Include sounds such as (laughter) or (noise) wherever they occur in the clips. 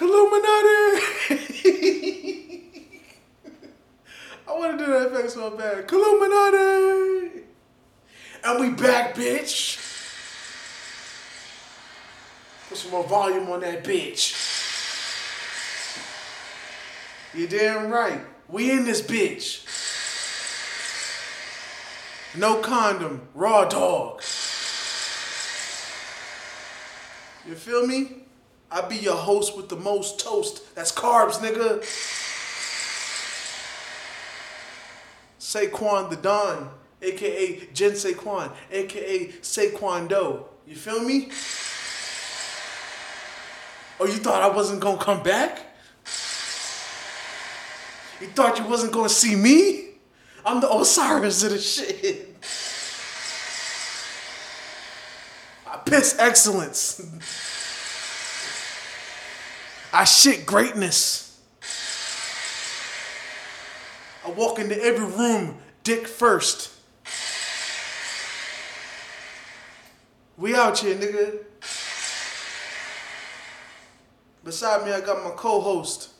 Illuminati! I want to do that effect so bad. Illuminati! And we back, bitch. Put some more volume on that bitch. You damn right. We in this bitch. No condom, raw dog. You feel me? I be your host with the most toast. That's carbs, nigga. Saquon the Don, aka Jen Saquon, aka Saquon Do. You feel me? Oh, you thought I wasn't gonna come back? You thought you wasn't gonna see me? I'm the Osiris of the shit. I piss excellence. I shit greatness. I walk into every room, dick first. We out here, nigga. Beside me, I got my co-host.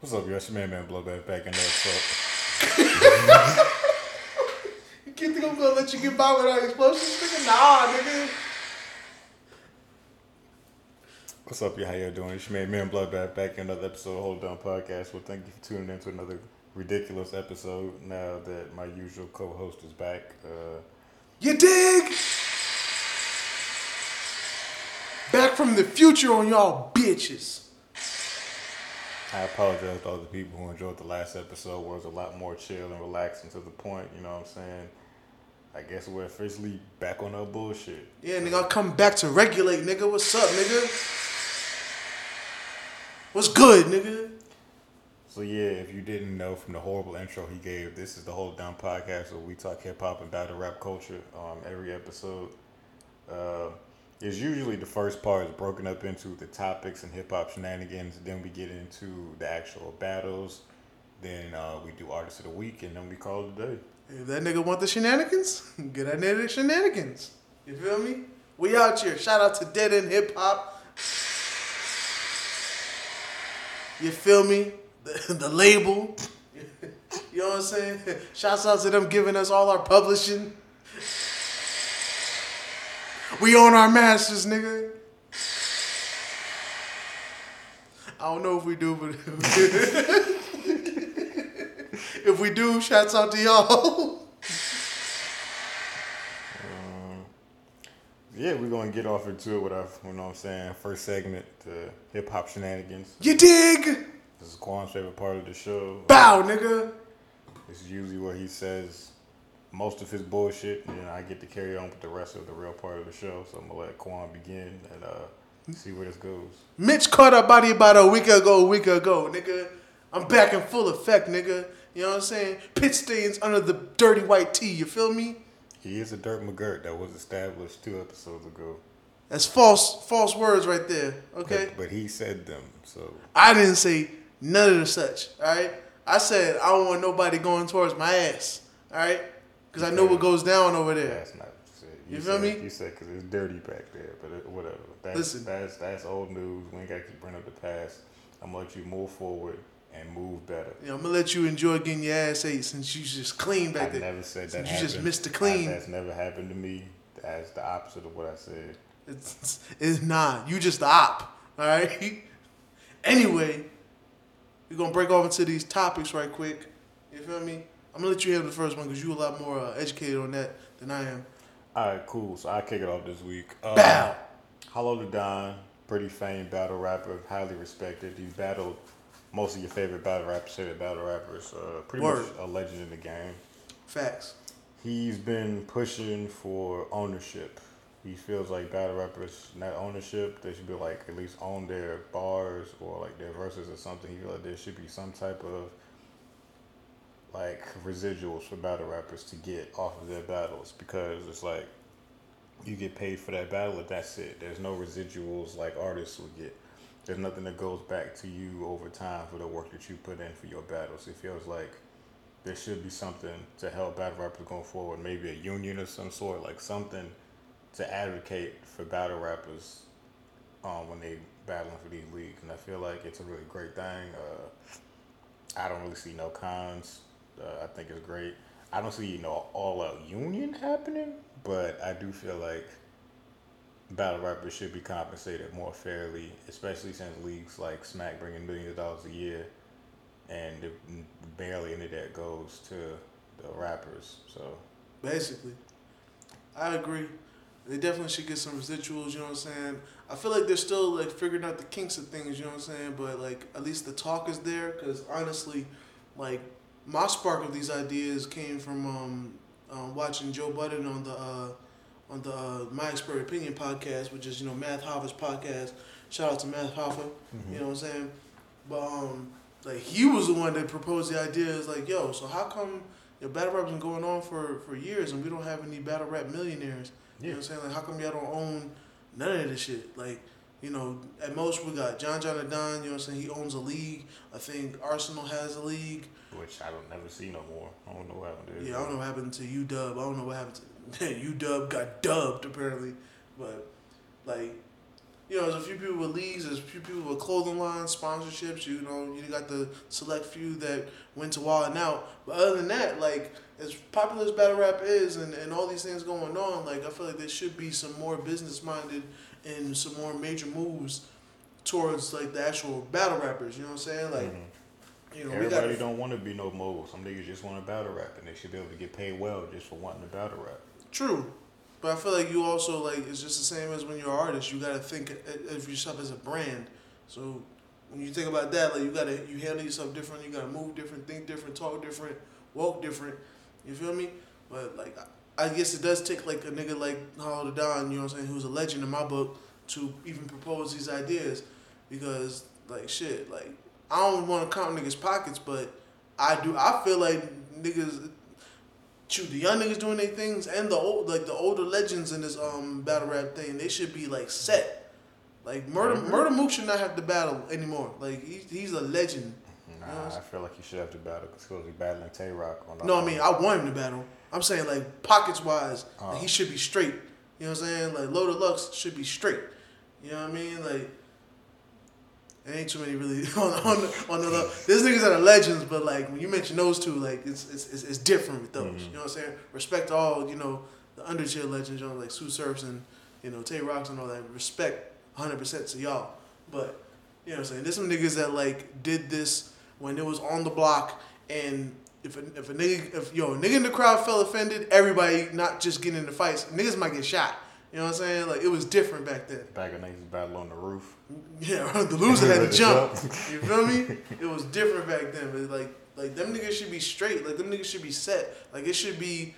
What's up, yo? It's your man, man, Blowback back in there. So, (laughs) (laughs) You can't think I'm gonna let you get by without explosions, nigga? Nah, nigga. What's up, y'all? How y'all doing? It's your man, man, Bloodbath back in another episode of Hold Down Podcast. Well, thank you for tuning in to another ridiculous episode now that my usual co host is back. Uh, You dig? Back from the future on y'all bitches. I apologize to all the people who enjoyed the last episode where it was a lot more chill and relaxing to the point, you know what I'm saying? I guess we're officially back on our bullshit. Yeah, nigga, I'll come back to regulate, nigga. What's up, nigga? What's good, nigga? So yeah, if you didn't know from the horrible intro he gave, this is the Hold Down Podcast where we talk hip hop and battle rap culture. Um, every episode uh, is usually the first part is broken up into the topics and hip hop shenanigans. Then we get into the actual battles. Then uh, we do artist of the week, and then we call it a day. If that nigga want the shenanigans, (laughs) get that nigga the shenanigans. You feel me? We out here. Shout out to Dead End Hip Hop. You feel me? The, the label. You know what I'm saying? Shouts out to them giving us all our publishing. We own our masters, nigga. I don't know if we do, but (laughs) if we do, shouts out to y'all. (laughs) Yeah, we're gonna get off into it with our, you know what I'm saying, first segment, the hip hop shenanigans. You dig? This is Quan's favorite part of the show. Bow, nigga. This is usually where he says most of his bullshit, and I get to carry on with the rest of the real part of the show. So I'm gonna let Quan begin and uh, see where this goes. Mitch caught our body about a week ago, a week ago, nigga. I'm back in full effect, nigga. You know what I'm saying? Pit stains under the dirty white tee, you feel me? He is a Dirt McGirt that was established two episodes ago. That's false false words right there, okay? But, but he said them, so I didn't say none of the such, alright? I said I don't want nobody going towards my ass, alright? Because I know what goes down over there. that's not what you said. You feel said, me? You said because it's dirty back there, but it, whatever. That's, Listen. that's that's old news. We ain't gotta bring up the past. I'm gonna let you move forward and move better. Know, I'm gonna let you enjoy getting your ass ate since you just clean back I there. never said that. You just missed the I- clean. that's never happened to me. That's the opposite of what I said. It's it's not. You just the op. All right. (laughs) anyway, we're gonna break off into these topics right quick. You feel me? I'm gonna let you have the first one because you a lot more uh, educated on that than I am. All right, cool. So I kick it off this week. Um, Bow. Hollow Da Don, pretty famed battle rapper, highly respected. He's battled most of your favorite battle rappers, favorite battle rappers. Uh, pretty Word. much a legend in the game. Facts. He's been pushing for ownership. He feels like battle rappers, not ownership, they should be like at least own their bars or like their verses or something. He feels like there should be some type of like residuals for battle rappers to get off of their battles because it's like you get paid for that battle and that's it. There's no residuals like artists would get. There's nothing that goes back to you over time for the work that you put in for your battles. It feels like there should be something to help battle rappers going forward. Maybe a union of some sort, like something to advocate for battle rappers um, when they battling for these leagues. And I feel like it's a really great thing. Uh, I don't really see no cons. Uh, I think it's great. I don't see you know all out union happening, but I do feel like battle rappers should be compensated more fairly, especially since leagues like Smack bringing millions of dollars a year, and barely any of that goes to the rappers. So Basically, I agree. They definitely should get some residuals. You know what I'm saying? I feel like they're still like figuring out the kinks of things. You know what I'm saying? But like at least the talk is there. Cause honestly, like my spark of these ideas came from um, um watching Joe Budden on the uh, on the uh, My Expert Opinion podcast, which is you know Math Hoffa's podcast. Shout out to Math Hoffa. You know what I'm saying? But um, like he was the one that proposed the idea. Is like, yo, so how come your battle rap's been going on for for years and we don't have any battle rap millionaires? You know what I'm saying? Like, how come y'all don't own none of this shit? Like, you know, at most we got John John Da Don. You know what I'm saying? He owns a league. I think Arsenal has a league. which I don't never see no more. I don't know what happened there. Yeah, I don't know what happened to UW. I don't know what happened to (laughs) UW. Got dubbed apparently, but like, you know, there's a few people with leagues. There's a few people with clothing lines, sponsorships. You know, you got the select few that went to Wild and Out. But other than that, like, as popular as battle rap is, and, and all these things going on, like, I feel like there should be some more business minded and some more major moves towards like the actual battle rappers. You know what I'm saying? Like, mm-hmm. you know, Everybody got don't want to be no mogul. Some niggas just want to battle rap, and they should be able to get paid well just for wanting to battle rap. True, but I feel like you also like it's just the same as when you're an artist. You gotta think of yourself as a brand. So when you think about that, like you gotta you handle yourself different. You gotta move different, think different, talk different, walk different. You feel me? But like I guess it does take like a nigga like Hollow Don, you know what I'm saying, who's a legend in my book, to even propose these ideas, because like shit, like I don't want to count niggas pockets, but I do. I feel like niggas shoot the young niggas doing their things and the old like the older legends in this um battle rap thing they should be like set. Like murder Murda Mook should not have to battle anymore. Like he, he's a legend. Nah, I feel like he should have to battle because he he's battling Tay Rock on. no i mean i want him to battle. I'm saying like pockets wise Uh. like, he should be straight. You know what i'm saying? Like Loaded Lux should be straight. You know what i mean? Like there ain't too many really (laughs) on on the, on the level. There's niggas that are legends, but like when you mention those two, like it's it's, it's, it's different with those. Mm-hmm. You know what I'm saying? Respect all you know the under tier legends, you know like Sue Surfs and you know Tay Rocks and all that. Respect 100 percent to y'all, but you know what I'm saying? There's some niggas that like did this when it was on the block, and if a, if a nigga if yo a nigga in the crowd felt offended, everybody not just getting into fights, niggas might get shot. You know what I'm saying? Like it was different back then. Back when niggas battle on the roof. Yeah, (laughs) the loser had to Had (laughs) to jump. jump. You feel me? (laughs) It was different back then, but like like them niggas should be straight. Like them niggas should be set. Like it should be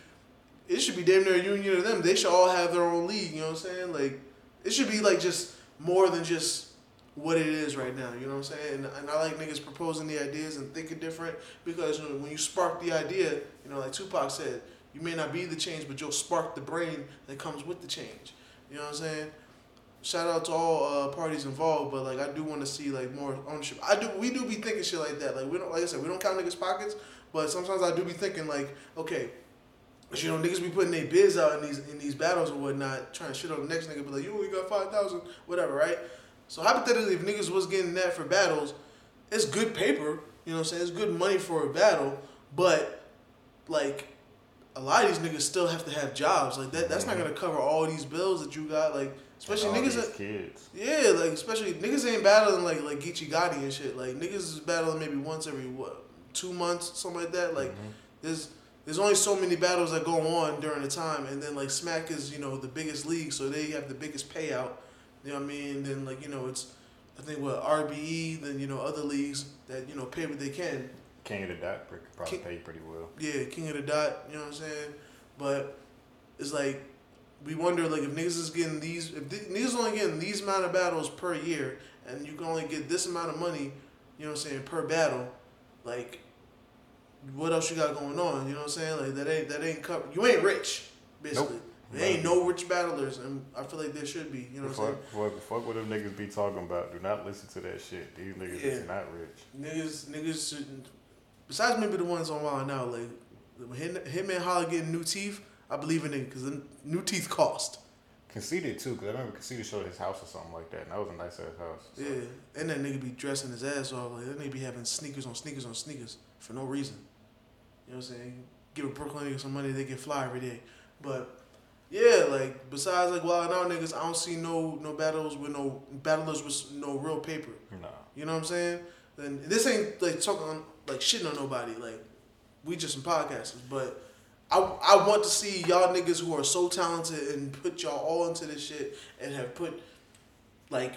it should be damn near a union of them. They should all have their own league, you know what I'm saying? Like it should be like just more than just what it is right now, you know what I'm saying? And, and I like niggas proposing the ideas and thinking different because you know, when you spark the idea, you know, like Tupac said, you may not be the change, but you'll spark the brain that comes with the change. You know what I'm saying? shout out to all uh, parties involved, but like I do want to see like more ownership. I do we do be thinking shit like that. Like we don't like I said we don't count niggas pockets, but sometimes I do be thinking like okay. You know, niggas be putting their bids out in these in these battles or whatnot, trying to shit on the next nigga, but like, you only got five thousand, whatever, right? So hypothetically, if niggas was getting that for battles, it's good paper. You know what I'm saying? It's good money for a battle, but like a lot of these niggas still have to have jobs. Like that, that's not gonna cover all these bills that you got. Like Especially all niggas that- kids. Yeah, like especially niggas ain't battling like like Geechee Gotti and shit. Like niggas is battling maybe once every what two months, something like that. Like mm-hmm. there's there's only so many battles that go on during the time, and then like Smack is you know the biggest league, so they have the biggest payout. You know what I mean? Then like you know it's I think what RBE, then you know other leagues that you know pay what they can. King of the Dot could probably King- pay pretty well. Yeah, King of the Dot. You know what I'm saying? But it's like we wonder like if niggas is getting these if th- niggas only getting these amount of battles per year and you can only get this amount of money, you know what I'm saying, per battle, like what else you got going on? You know what I'm saying? Like that ain't that ain't cover you ain't rich, basically. Nope. There ain't no rich battlers and I feel like there should be, you know what I'm saying? Fuck, fuck, fuck what them niggas be talking about. Do not listen to that shit. These niggas Yeah. is not rich. Niggas, niggas shouldn't. Besides, maybe the ones on Wild now, like when Hit- Hitman Holla getting new teeth. I believe in it because new teeth cost. Conceited too, because I remember Conceited showed his house or something like that, and that was a nice ass house. So, Yeah, and that nigga be dressing his ass off. Like that nigga be having sneakers on sneakers on sneakers for no reason. You know what I'm saying? Give a Brooklyn nigga some money, they get fly every day. But yeah, like besides like Wild Out niggas, I don't see no no battles with no battlers with no real paper. Nah. You know what I'm saying? Then this ain't like talking like shitting on nobody. Like we just some podcasters, but I I want to see y'all niggas who are so talented and put y'all all into this shit and have put like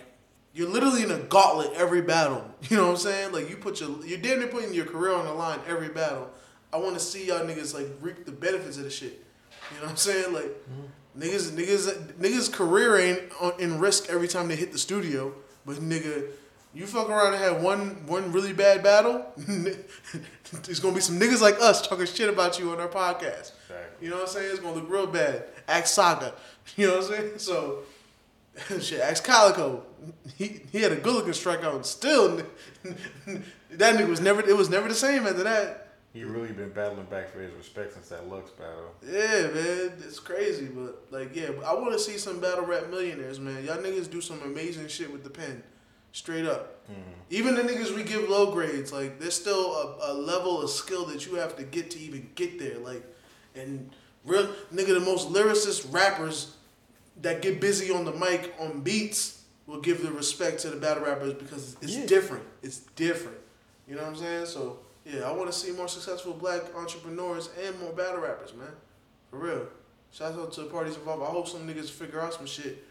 you're literally in a gauntlet every battle. (laughs) You know what I'm saying? Like you put your you're damn near putting your career on the line every battle. I want to see y'all niggas like reap the benefits of the shit. You know what I'm saying? Like mm-hmm. niggas niggas niggas career ain't on, in risk every time they hit the studio, but nigga. You fuck around and have one one really bad battle, (laughs) there's gonna be some niggas like us talking shit about you on our podcast. Exactly. You know what I'm saying? It's gonna look real bad. Axe Saga. (laughs) You know what I'm saying? (laughs) So shit, Axe Calicoe. He he had a good looking strikeout and still that nigga was never it was never the same after that. He really been battling back for his respect since that Lux battle. Yeah, man, it's crazy, but like, yeah, I want to see some battle rap millionaires, man. Y'all niggas do some amazing shit with the pen, straight up. Mm-hmm. Even the niggas we give low grades, like, there's still a, a level of skill that you have to get to even get there, like, and real nigga, the most lyricist rappers that get busy on the mic on beats will give the respect to the battle rappers because it's Yeah. different. It's different. You know what I'm saying? So yeah, I want to see more successful black entrepreneurs and more battle rappers, man. For real. Shout out to the parties involved. I hope some niggas figure out some shit,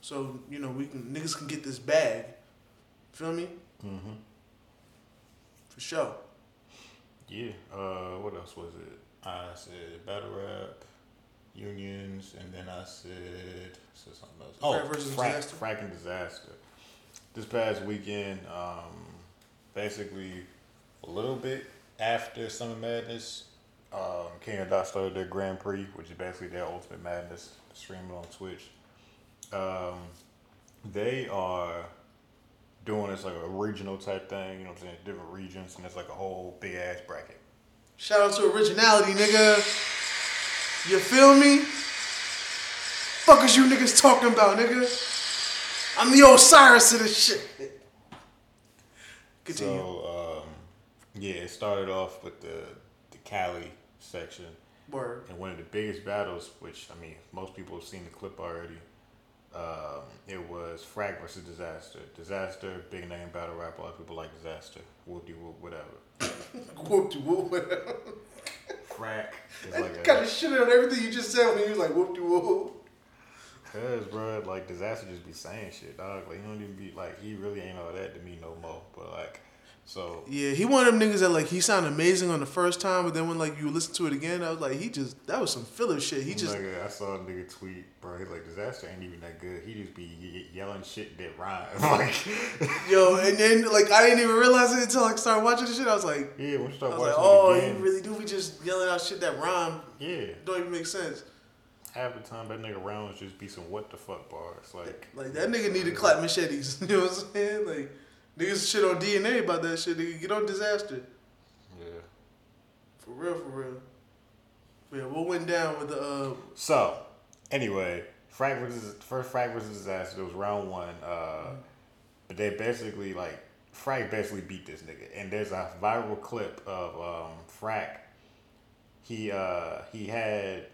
so you know we can niggas can get this bag. Feel me? Mm-hmm. For sure. Yeah. Uh, what else was it? I said battle rap, unions, and then I said, said something else. Oh, Frak versus Frak, Disaster? and disaster. This past weekend, um, basically a little bit after Summer Madness, um, King of Dot started their Grand Prix, which is basically their Ultimate Madness, streaming on Twitch. Um, they are doing this like a regional type thing, you know what I'm saying? Different regions, and it's like a whole big ass bracket. Shout out to originality, nigga. You feel me? Fuck is you niggas talking about, nigga? I'm the Osiris of this shit. Continue. So um, yeah, it started off with the the Cali section, Word. and one of the biggest battles, which I mean most people have seen the clip already. Um, it was Frak versus Disaster. Disaster, big name battle rapper. A lot of people like Disaster. Whoop de whoop, whatever. (laughs) Whoop de whoop. whatever. Frak I like kind of shit on everything you just said when you was like whoop de whoop. Cause, bro, like disaster just be saying shit, dog. Like he don't even be like he really ain't all that to me no more. But like, so Yeah, he one of them niggas that like he sounded amazing on the first time, but then when like you listen to it again, I was like, he just that was some filler shit. He just nigga, I saw a nigga tweet, bro. He's like, disaster ain't even that good. He just be yelling shit that rhyme. (laughs) like, (laughs) yo, and then like I didn't even realize it until I started watching the shit. I was like, yeah, when you start watching like, oh, he really do be just yelling out shit that rhyme. yeah, Don't even make sense. half the time that nigga rounds just be some what the fuck bars. Like, Like that nigga need to clap machetes. (laughs) You know what I'm saying? Like niggas shit on DNA about that shit. Nigga, get on disaster. yeah. For real, for real. Yeah, what went down with the uh So, anyway, Frak versus first Frak versus disaster. It was round one. Uh, but they basically like Frak basically beat this nigga, and there's a viral clip of um, Frak. He uh, he had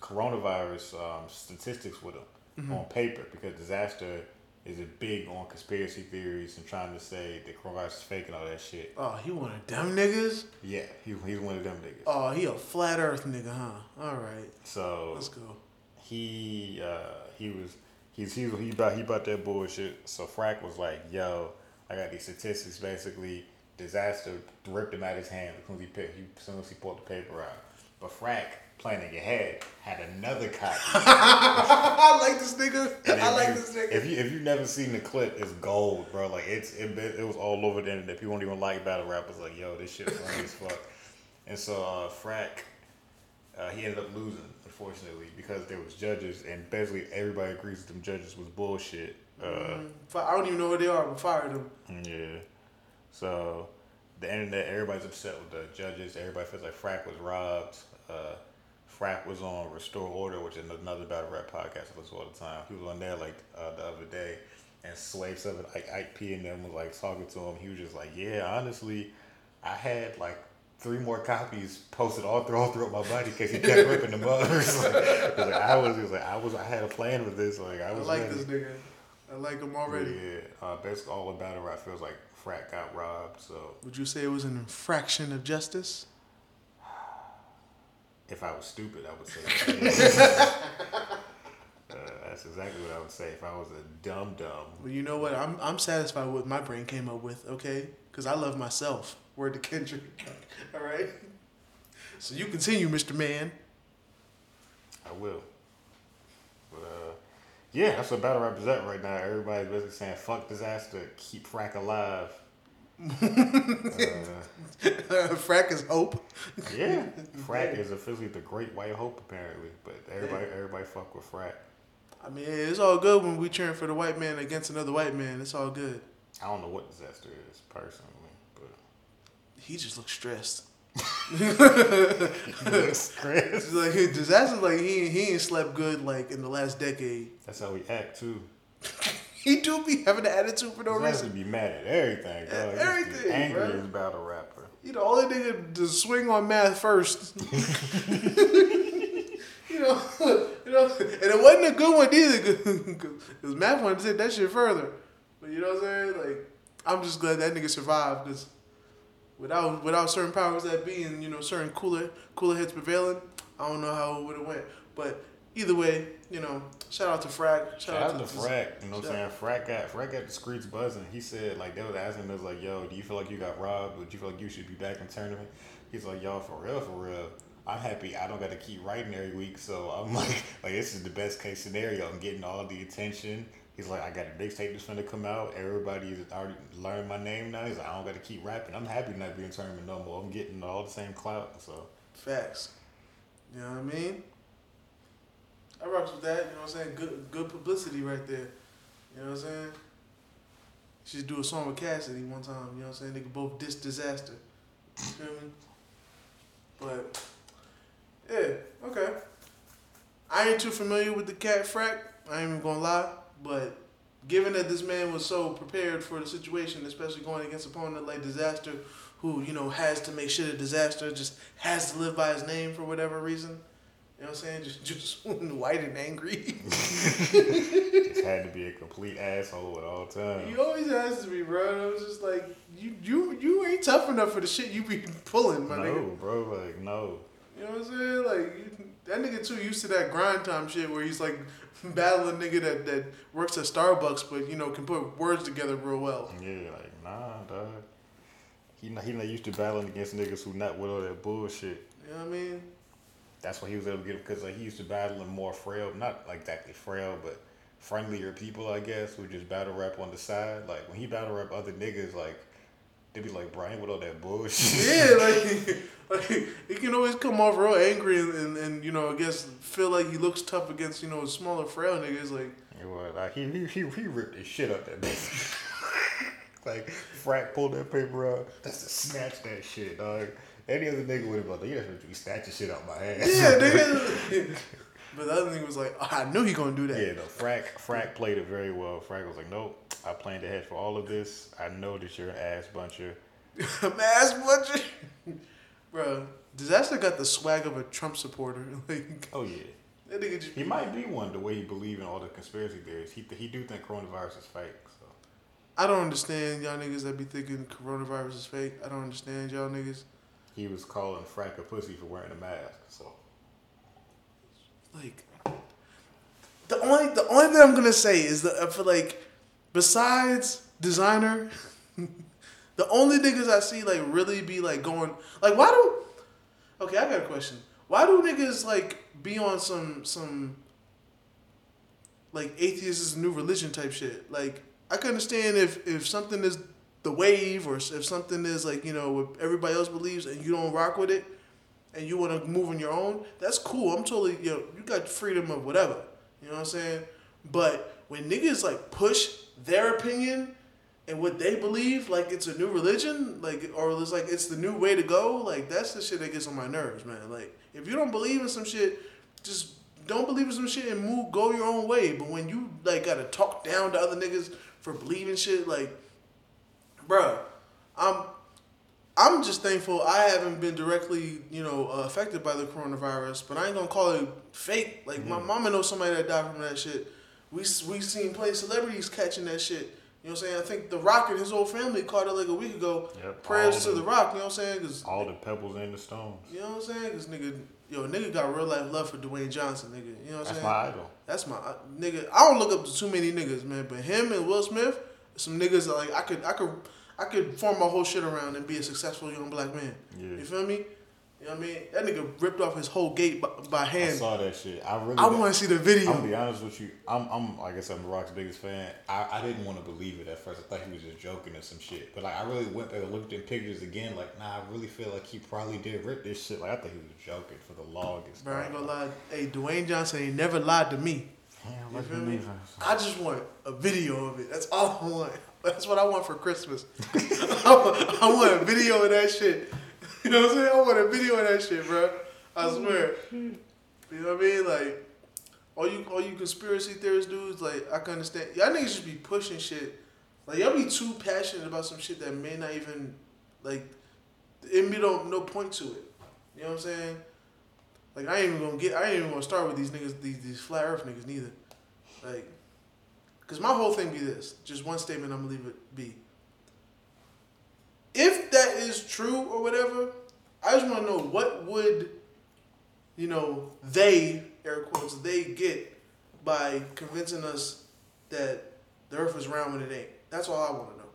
coronavirus um, statistics with him, on paper because disaster is it big on conspiracy theories and trying to say that coronavirus is fake and all that shit. Oh, he one of them niggas. Yeah, he, he's one of them niggas. Oh, he a flat Earth nigga, huh? All right, So let's go. he uh, he was he's he he about he about that bullshit. So Frak was like, "Yo, I got these statistics. Basically, disaster ripped him out of his hand as soon as he picked, he, as soon as he pulled the paper out." But Frak, planning ahead, had another copy. (laughs) I like this nigga. I like you- this nigga. If you if you never seen the clip, it's gold, bro. Like it's it, it was all over the internet. People don't even like battle rappers. Like yo, this shit funny as fuck. And so uh, Frak, uh, he ended up losing unfortunately because there was judges, and basically everybody agrees that them judges was bullshit. Uh, Fi- I don't even know who they are, but fire them. yeah. So the internet, everybody's upset with the judges. Everybody feels like Frak was robbed. Uh, Frak was on Restore Order, which is another battle rap podcast I listen to all the time. He was on there like uh, the other day, and Slave Seven, like Ike P and them was like talking to him. He was just like, "Yeah, honestly, I had like." Three more copies posted all through all throughout my body in case he kept (laughs) ripping them up. (laughs) Was like, was like, I was, was like, I was, I had a plan with this. Like, I I was. like ready. this nigga. I like him already. Yeah, uh, basically all the battle rap feels like Frak got robbed. So Would you say it was an infraction of justice? If I was stupid, I would say. (laughs) uh, that's exactly what I would say. If I was a dumb dumb, But you know what? I'm I'm satisfied with what my brain came up with. Okay, because I love myself. Word to Kendrick. (laughs) All right. So you continue, Mr. Man. I will. But uh, yeah, that's what battle rap is at right now. Everybody's basically saying "fuck disaster, keep Frak alive." Uh, (laughs) Frak is hope. yeah, (laughs) Frak is officially the Great White Hope apparently. But everybody, everybody fuck with Frak. I mean, it's all good when we cheering for the white man against another white man. It's all good. I don't know what disaster is personally, but He just looks stressed. (laughs) looks. It's like disaster. Like he he ain't slept good like in the last decade. That's how we act too. He do be having an attitude for no reason. He has reason. be mad at everything, bro. At He's the everything, angriest bro. battle rapper. You know, all only nigga to swing on Math first. (laughs) (laughs) you know, you know, and it wasn't a good one either, because Math wanted to take that shit further. But you know what I'm saying? Like, I'm just glad that nigga survived, because without without certain powers that be and you know certain cooler cooler heads prevailing, I don't know how it would have went. But either way, you know, shout out to Frak. Shout, Shout out to to Frak. You know what I'm saying? Frak got Frak got the streets buzzing. He said like they was asking him, was like, "Yo, do you feel like you got robbed? Would you feel like you should be back in tournament?" He's like, "Y'all, for real, for real." I'm happy I don't got to keep writing every week, so I'm (laughs) like, like this is the best case scenario. I'm getting all the attention. He's like, I got a mixtape that's gonna come out. Everybody's already learned my name now. He's like, I don't got to keep rapping. I'm happy not being in tournament no more. I'm getting all the same clout. So Facts. You know what I mean? I rocks with that, you know what I'm saying? Good good publicity right there. You know what I'm saying? Should do a song with Cassidy one time, you know what I'm saying? They could both diss disaster. You feel me? But yeah, okay. I ain't too familiar with the cat Frak, I ain't even gonna lie, but given that this man was so prepared for the situation, especially going against opponent like Disaster, who, you know, has to make shit a disaster, just has to live by his name for whatever reason. You know what I'm saying? Just just (laughs) white and angry. just had to be a complete asshole at all times. You always has to be, bro. I was just like you you you ain't tough enough for the shit you be pulling, my No, nigga. bro, like no. You know what I'm saying? Like you, that nigga too used to that grind time shit where he's like (laughs) battling nigga that, that works at Starbucks but you know can put words together real well. Yeah, like nah, dog. He not, he not used to battling against niggas who not with all that bullshit. You know what I mean? That's why he was able to get because like he used to battle in more frail, not like exactly frail, but friendlier people, I guess, who just battle rap on the side. Like when he battle rap other niggas, like they'd be like, Brian, with all that bullshit. Yeah, like, (laughs) like he can always come off real angry and, and, and you know I guess feel like he looks tough against you know smaller frail niggas like It was like he he he, he ripped his shit up that nigga. (laughs) like Frak pulled that paper out. That's to snatch that shit, dog. Any other nigga would have been like, you just be snatching shit out my ass. yeah nigga. (laughs) (laughs) but the other thing was like oh, I knew he gonna do that. Yeah, no, Frak Frak played it very well. Frak was like, nope, I planned ahead for all of this. I know that you're an ass buncher. (laughs) Mass butcher. Bro, Disaster got the swag of a Trump supporter. Like, Oh yeah, That nigga just He might be one the way he believe in all the conspiracy theories. He he do think coronavirus is fake. So I don't understand y'all niggas that be thinking coronavirus is fake. I don't understand y'all niggas. He was calling Frak a pussy for wearing a mask. So Like the only the only thing I'm gonna say is that for like besides designer, (laughs) the only niggas I see like really be like going like why do okay I got a question why do niggas like be on some some like atheist is new religion type shit like I can understand if if something is the wave or if something is like you know what everybody else believes and you don't rock with it and you want to move on your own, that's cool. I'm totally, you know, you got freedom of whatever. You know what I'm saying? But when niggas like push their opinion and what they believe, like it's a new religion, like, or it's like it's the new way to go, like that's the shit that gets on my nerves, man. Like, if you don't believe in some shit, just don't believe in some shit and move, go your own way. But when you like gotta talk down to other niggas for believing shit, like, bruh, I'm I'm just thankful I haven't been directly, you know, uh, affected by the coronavirus. But I ain't gonna call it fake. Like my mama knows somebody that died from that shit. We we seen play celebrities catching that shit. You know what I'm saying? I think The Rock and his whole family caught it like a week ago. Yep, Prayers to the- The Rock. You know what I'm saying? Cause all the pebbles and the stones. you know what I'm saying? Cause nigga, yo, nigga got real life love for Dwayne Johnson, nigga. You know what I'm saying? That's my idol. That's my uh, nigga. I don't look up to too many niggas, man. But him and Will Smith, some niggas that like I could, I could, I could form my whole shit around and be a successful young black man. Yeah. You feel me? You know what I mean? That nigga ripped off his whole gate by, by I saw that shit. I really. I want to see the video. I'm gonna be honest with you. I'm, I'm like I said, I'm The Rock's biggest fan. I, I didn't want to believe it at first. I thought he was just joking or some shit. But like, I really went there and looked at pictures again. Like, nah, I really feel like he probably did rip this shit. Like, I thought he was joking for the longest. Bro, I ain't gonna lie. Hey, Dwayne Johnson ain't never lied to me. Damn, You feel me? I just want a video of it. That's all I want. That's what I want for Christmas. (laughs) I, want, I want a video of that shit. (laughs) You know what I'm saying? I want a video of that shit, bro. I swear. You know what I mean? Like, all you all you conspiracy theorists dudes, like, I can understand. Y'all niggas just be pushing shit. Like, y'all be too passionate about some shit that may not even, like, it be no, no point to it. You know what I'm saying? Like, I ain't even gonna get, I ain't even gonna start with these niggas, these, these flat earth niggas neither. Like, Cause my whole thing be this, just one statement. I'm gonna leave it be. If that is true or whatever, I just want to know what would, you know, they air quotes they get by convincing us that the Earth is round when it ain't. That's all I want to know.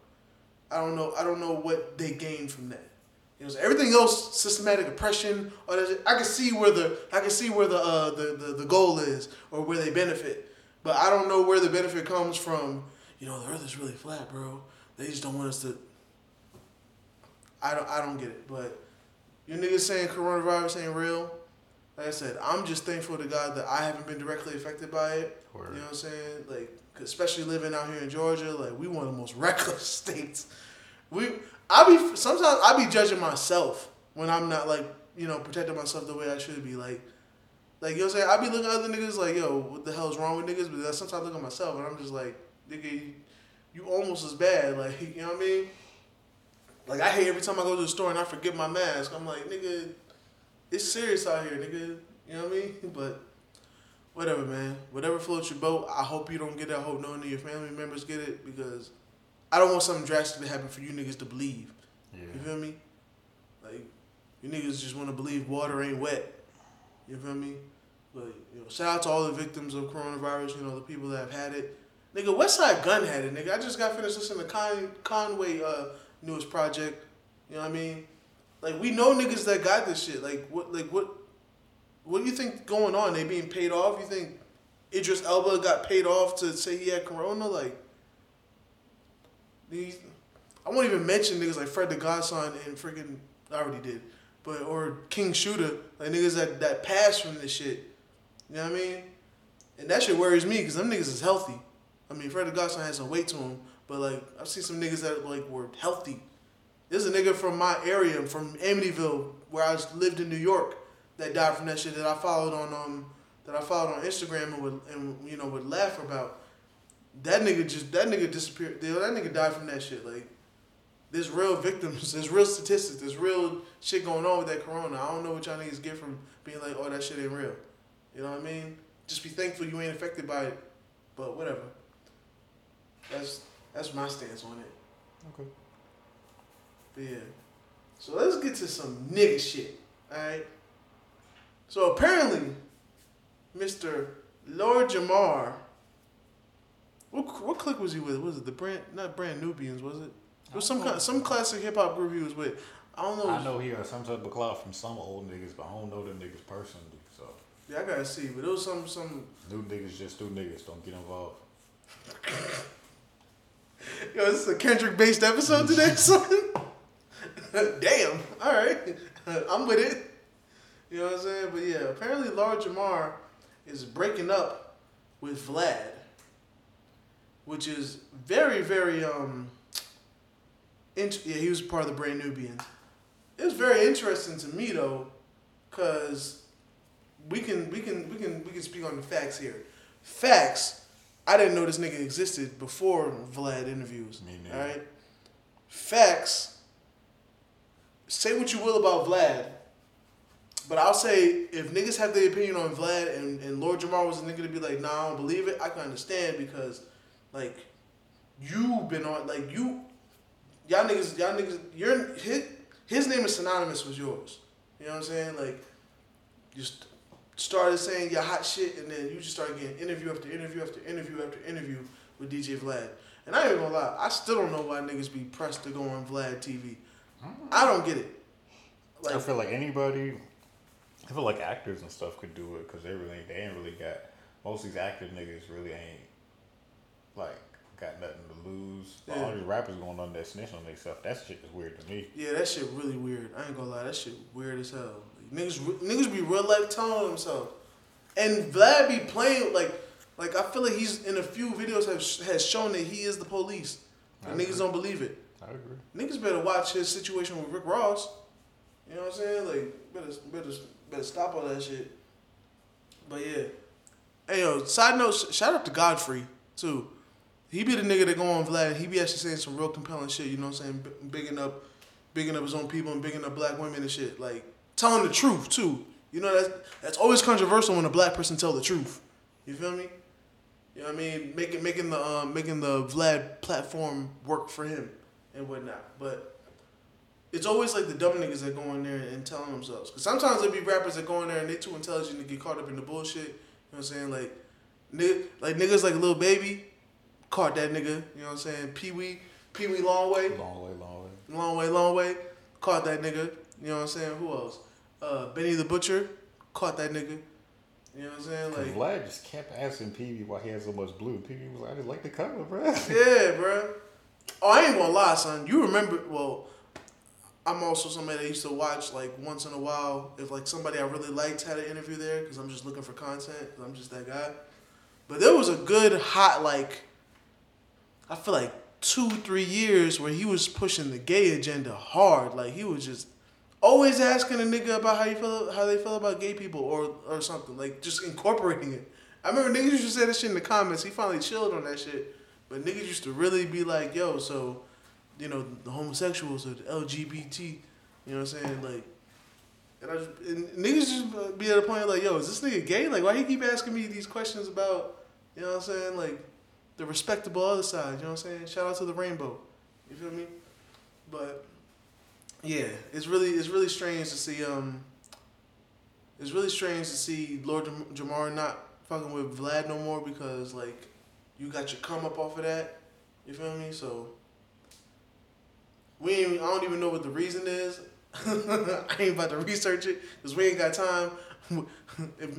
I don't know. I don't know what they gain from that. You know, so everything else, systematic oppression, or I can see where the I can see where the, uh, the the the goal is or where they benefit, but I don't know where the benefit comes from. You know, the Earth is really flat, bro. They just don't want us to. I don't I don't get it, but you niggas saying coronavirus ain't real. Like I said, I'm just thankful to God that I haven't been directly affected by it. Word. You know what I'm saying? Like, especially living out here in Georgia, like we one of the most (laughs) reckless states. We, I be sometimes I be judging myself when I'm not like you know protecting myself the way I should be. Like, like you know what I'm saying? I be looking at other niggas like, yo, what the hell is wrong with niggas? But then sometimes I look at myself and I'm just like, nigga, you, you almost as bad. (laughs) Like, you know what I mean? Like I hate every time I go to the store and I forget my mask. I'm like, nigga, it's serious out here, nigga. You know what I mean? (laughs) But whatever, man. Whatever floats your boat. I hope you don't get that. I hope none of your family members get it because I don't want something drastic to happen for you niggas to believe. Yeah. You feel me? Like you niggas just want to believe water ain't wet. You feel me? But you know, shout out to all the victims of coronavirus. You know, the people that have had it. Nigga, Westside Gun had it. Nigga, I just got finished listening to Con- Conway uh, newest project. You know what I mean? Like we know niggas that got this shit. Like what? Like what? What do you think going on? They being paid off? You think Idris Elba got paid off to say he had corona? Like these, I won't even mention niggas like Fred the Godson and freaking I already did, but or King Shooter, like niggas that that passed from this shit. You know what I mean? And that shit worries me because them niggas is healthy. I mean, Fred the Godson has some weight to him, but like I've seen some niggas that like were healthy. There's a nigga from my area, from Amityville, where I lived in New York, that died from that shit that I followed on um that I followed on Instagram and would and you know would laugh about. That nigga just that nigga disappeared. That nigga died from that shit. Like there's real victims. There's real statistics. There's real shit going on with that corona. I don't know what y'all niggas get from being like, oh, that shit ain't real. You know what I mean? just be thankful you ain't affected by it. But whatever. That's that's my stance on it. Okay. But yeah. So let's get to some nigga shit. Alright? So apparently, Mr. Lord Jamar. What, what clique was he with? Was it the brand not brand Nubians, was it? It was some kind some classic hip hop group he was with. I don't know. I know he got some type of clout from some old niggas, but I don't know them niggas personally. So Yeah, I gotta see, but it was some some new niggas just new niggas. Don't get involved. (laughs) Yo, this is a Kendrick based episode today, (laughs) son. (laughs) Damn. All right. I'm with it. You know what I'm saying? But yeah, apparently Lord Jamar is breaking up with Vlad, which is very, very um. Int- yeah, he was part of the Brand Nubians. It was very interesting to me though, cause we can we can we can we can speak on the facts here. Facts. I didn't know this nigga existed before Vlad interviews. Me neither. All right. Facts. Say what you will about Vlad, but I'll say if niggas have their opinion on Vlad and, and Lord Jamar was a nigga to be like, nah, I don't believe it. I can understand because, like, you've been on like you, y'all niggas, y'all niggas, your his, his name is synonymous with yours. You know what I'm saying? Like, just started saying your hot shit, and then you just started getting interview after interview after interview after interview with DJ Vlad. And I ain't gonna lie, I still don't know why niggas be pressed to go on Vlad TV. Mm-hmm. I don't get it. I feel like anybody, I feel like actors and stuff could do it because they really, they ain't really got, most of these active niggas really ain't, like, got nothing to lose. Yeah. All these rappers going on that snitch on their stuff, that shit is weird to me. Yeah, that shit really weird. I ain't gonna lie, that shit weird as hell. Like, niggas, niggas be real life telling themselves, and Vlad be playing like, like I feel like he's in a few videos have has shown that he is the police. And niggas don't believe it. I agree. Niggas better watch his situation with Rick Ross. You know what I'm saying? Like, better, better, better stop all that shit. But yeah. Hey yo, side note, shout out to Godfrey too. He be the nigga that go on Vlad. He be actually saying some real compelling shit. You know what I'm saying? B- bigging up, bigging up his own people and bigging up black women and shit. Like telling the truth too. You know that's that's always controversial when a black person tell the truth. You feel me? You know what I mean? Making making the um, making the Vlad platform work for him and whatnot. But it's always like the dumb niggas that go in there and telling themselves. Cause sometimes there be rappers that go in there and they too intelligent to get caught up in the bullshit. You know what I'm saying? Like, like niggas like Lil Baby caught that nigga. You know what I'm saying? Pee Wee, Pee Wee Long Way, Long way, long way. Long Way, caught that nigga. You know what I'm saying? Who else? Uh, Benny the Butcher caught that nigga. You know what I'm saying? Like, Vlad just kept asking Pee Wee why he had so much blue. Pee Wee was like, I just like the color, bro. (laughs) Yeah, bro. Oh, I ain't gonna lie, son. You remember? Well, I'm also somebody that used to watch like once in a while if like somebody I really liked had an interview there because I'm just looking for content. i I'm just that guy. But there was a good hot like, I feel like two three years where he was pushing the gay agenda hard. Like he was just always asking a nigga about how you feel how they feel about gay people or or something like just incorporating it. I remember niggas used to say that shit in the comments. He finally chilled on that shit. But niggas used to really be like, yo, so, you know, the homosexuals or the LGBT, you know what I'm saying? Like, and, I just, and niggas just be at a point like, yo, is this nigga gay? Like, why he keep asking me these questions about, you know what I'm saying? Like, the respectable other side, you know what I'm saying? Shout out to the rainbow. You feel me? But, yeah, it's really, it's really strange to see, um, it's really strange to see Lord Jam- Jamar not fucking with Vlad no more because, like, you got your come up off of that. You feel me? So we ain't, I don't even know what the reason is. (laughs) I ain't about to research it because we ain't got time. (laughs)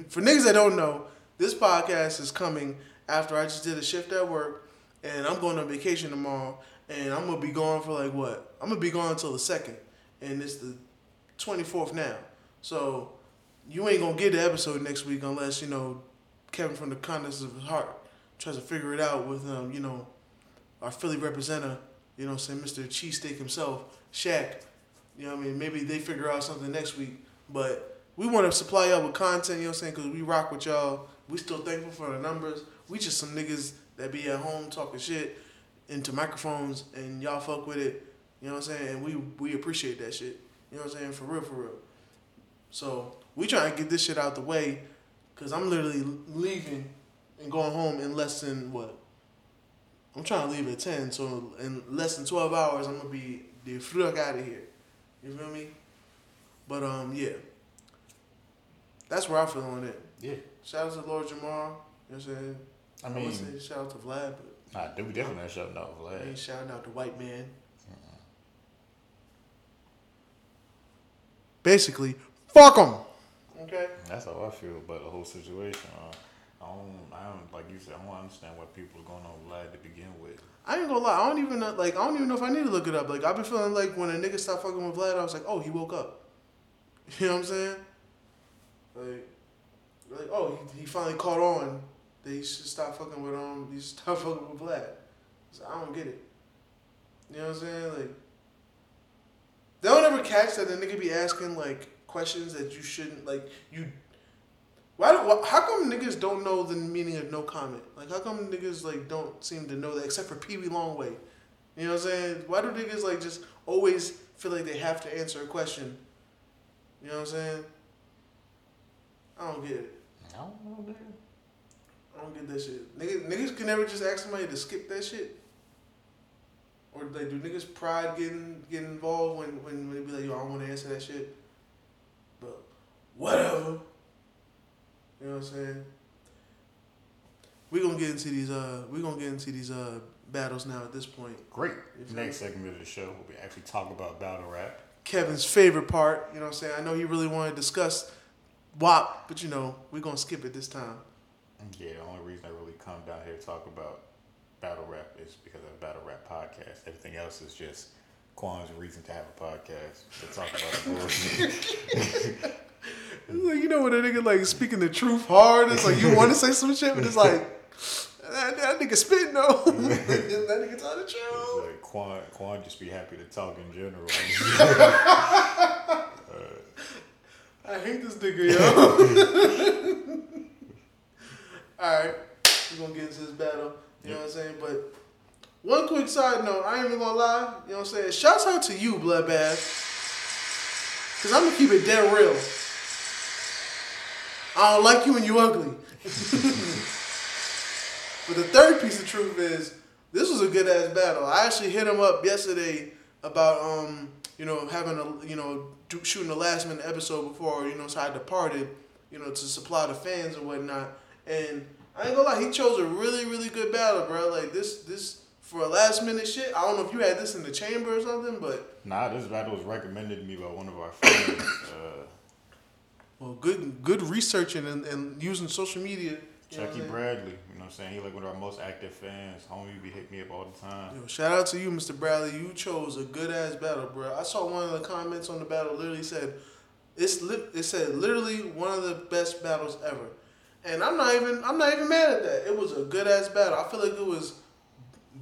For niggas that don't know, this podcast is coming after I just did a shift at work and I'm going on vacation tomorrow and I'm gonna be gone for like what? I'm gonna be gone until the second and it's the 24th now. So you ain't gonna get the episode next week unless you know Kevin from the kindness of his heart tries to figure it out with um you know our Philly representative, you know, saying Mr. Cheesesteak himself, Shaq. You know what I mean? Maybe they figure out something next week, but we want to supply y'all with content. You know what I'm saying? Because we rock with y'all. We still thankful for the numbers. We just some niggas that be at home talking shit into microphones, and y'all fuck with it. You know what I'm saying? And we we appreciate that shit. You know what I'm saying? For real, for real. So we trying to get this shit out the way Cause I'm literally leaving and going home in less than what? I'm trying to leave at ten, so in less than twelve hours I'm gonna be the fuck out of here. You feel me? But um yeah. That's where I feel on it. Yeah. Shout out to Lord Jamar. You know what I'm saying? I I mean, would say shout out to Vlad, but nah, dude, we definitely not out off I ain't Vlad. shouting out the white man. Basically, fuck him. Okay. That's how I feel about the whole situation. Uh, I don't, I don't, like you said, I don't understand what people are going on with Vlad to begin with. I ain't gonna lie. I don't even know, like. I don't even know if I need to look it up. Like I've been feeling like when a nigga stopped fucking with Vlad, I was like, oh, he woke up. (laughs) You know what I'm saying? Like, like oh, he, he finally caught on he should stop fucking with um, you should stop (laughs) fucking with Vlad. I don't get it. You know what I'm saying? Like, they don't ever catch that the nigga be asking like questions that you shouldn't like. You, why? why how come niggas don't know the meaning of no comment? Like, how come niggas like don't seem to know that except for Pee Wee Longway? You know what I'm saying? Why do niggas like just always feel like they have to answer a question? You know what I'm saying? I don't get it. I don't know, nigga. I don't get that shit. Niggas, niggas can never just ask somebody to skip that shit. Or like, do niggas pride getting get involved when when, when they be like, yo, I don't want to answer that shit. But whatever. You know what I'm saying? We gonna get into these uh we gonna get into these uh battles now at this point. Great. Next segment of the show, we'll be actually talk about battle rap. Kevin's favorite part. You know what I'm saying? I know he really wanted to discuss WAP, but you know we're gonna skip it this time. Yeah, the only reason I really come down here to talk about battle rap is because of battle rap podcast. Everything else is just Quan's reason to have a podcast to talk about the bullshit. (laughs) Like, you know when a nigga like speaking the truth hard, it's like you want to say some shit, but it's like that, that nigga spitting though. (laughs) that nigga tell the It's truth. like Quan, Quan just be happy to talk in general. (laughs) Uh, I hate this nigga, yo. All right, we gonna get into this battle. You know what I'm saying? But one quick side note, I ain't even gonna lie. You know what I'm saying? Shouts out to you, Bloodbath. Cause I'm gonna keep it dead real. I don't like you when you ugly. (laughs) but the third piece of truth is this was a good ass battle. I actually hit him up yesterday about um you know having a you know shooting the last minute episode before you know so I departed you know to supply the fans and whatnot. And I ain't gonna lie, he chose a really really good battle, bro. Like this this for a last minute shit. I don't know if you had this in the chamber or something, but nah, this battle was recommended to me by one of our friends. Uh, well, good good researching and, and using social media. Chucky Bradley, you know what I'm saying? He like one of our most active fans. Homie be hit me up all the time. Yo, shout out to you, Mr. Bradley. You chose a good ass battle, bro. I saw one of the comments on the battle literally said, "It's li- it said literally one of the best battles ever," and I'm not even I'm not even mad at that. It was a good ass battle. I feel like it was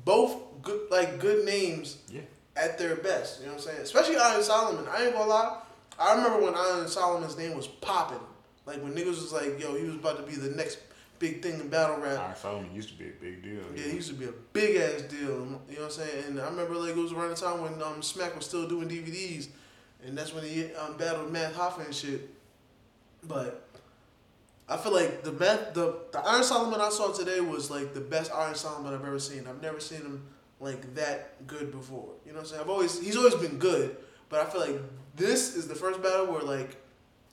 both good like good names Yeah. at their best. You know what I'm saying? Especially Iron Solomon. I ain't gonna lie. I remember when Iron Solomon's name was popping. Like when niggas was like, "Yo, he was about to be the next big thing in battle rap." Iron Solomon used to be a big deal. Yeah, he used to be a big ass deal. You know what I'm saying? And I remember like it was around the time when um, Smack was still doing DVDs, and that's when he um, battled Math Hoffa and shit. But I feel like the Math, the the Iron Solomon I saw today was like the best Iron Solomon I've ever seen. I've never seen him like that good before. You know what I'm saying? I've always he's always been good, but I feel like this is the first battle where like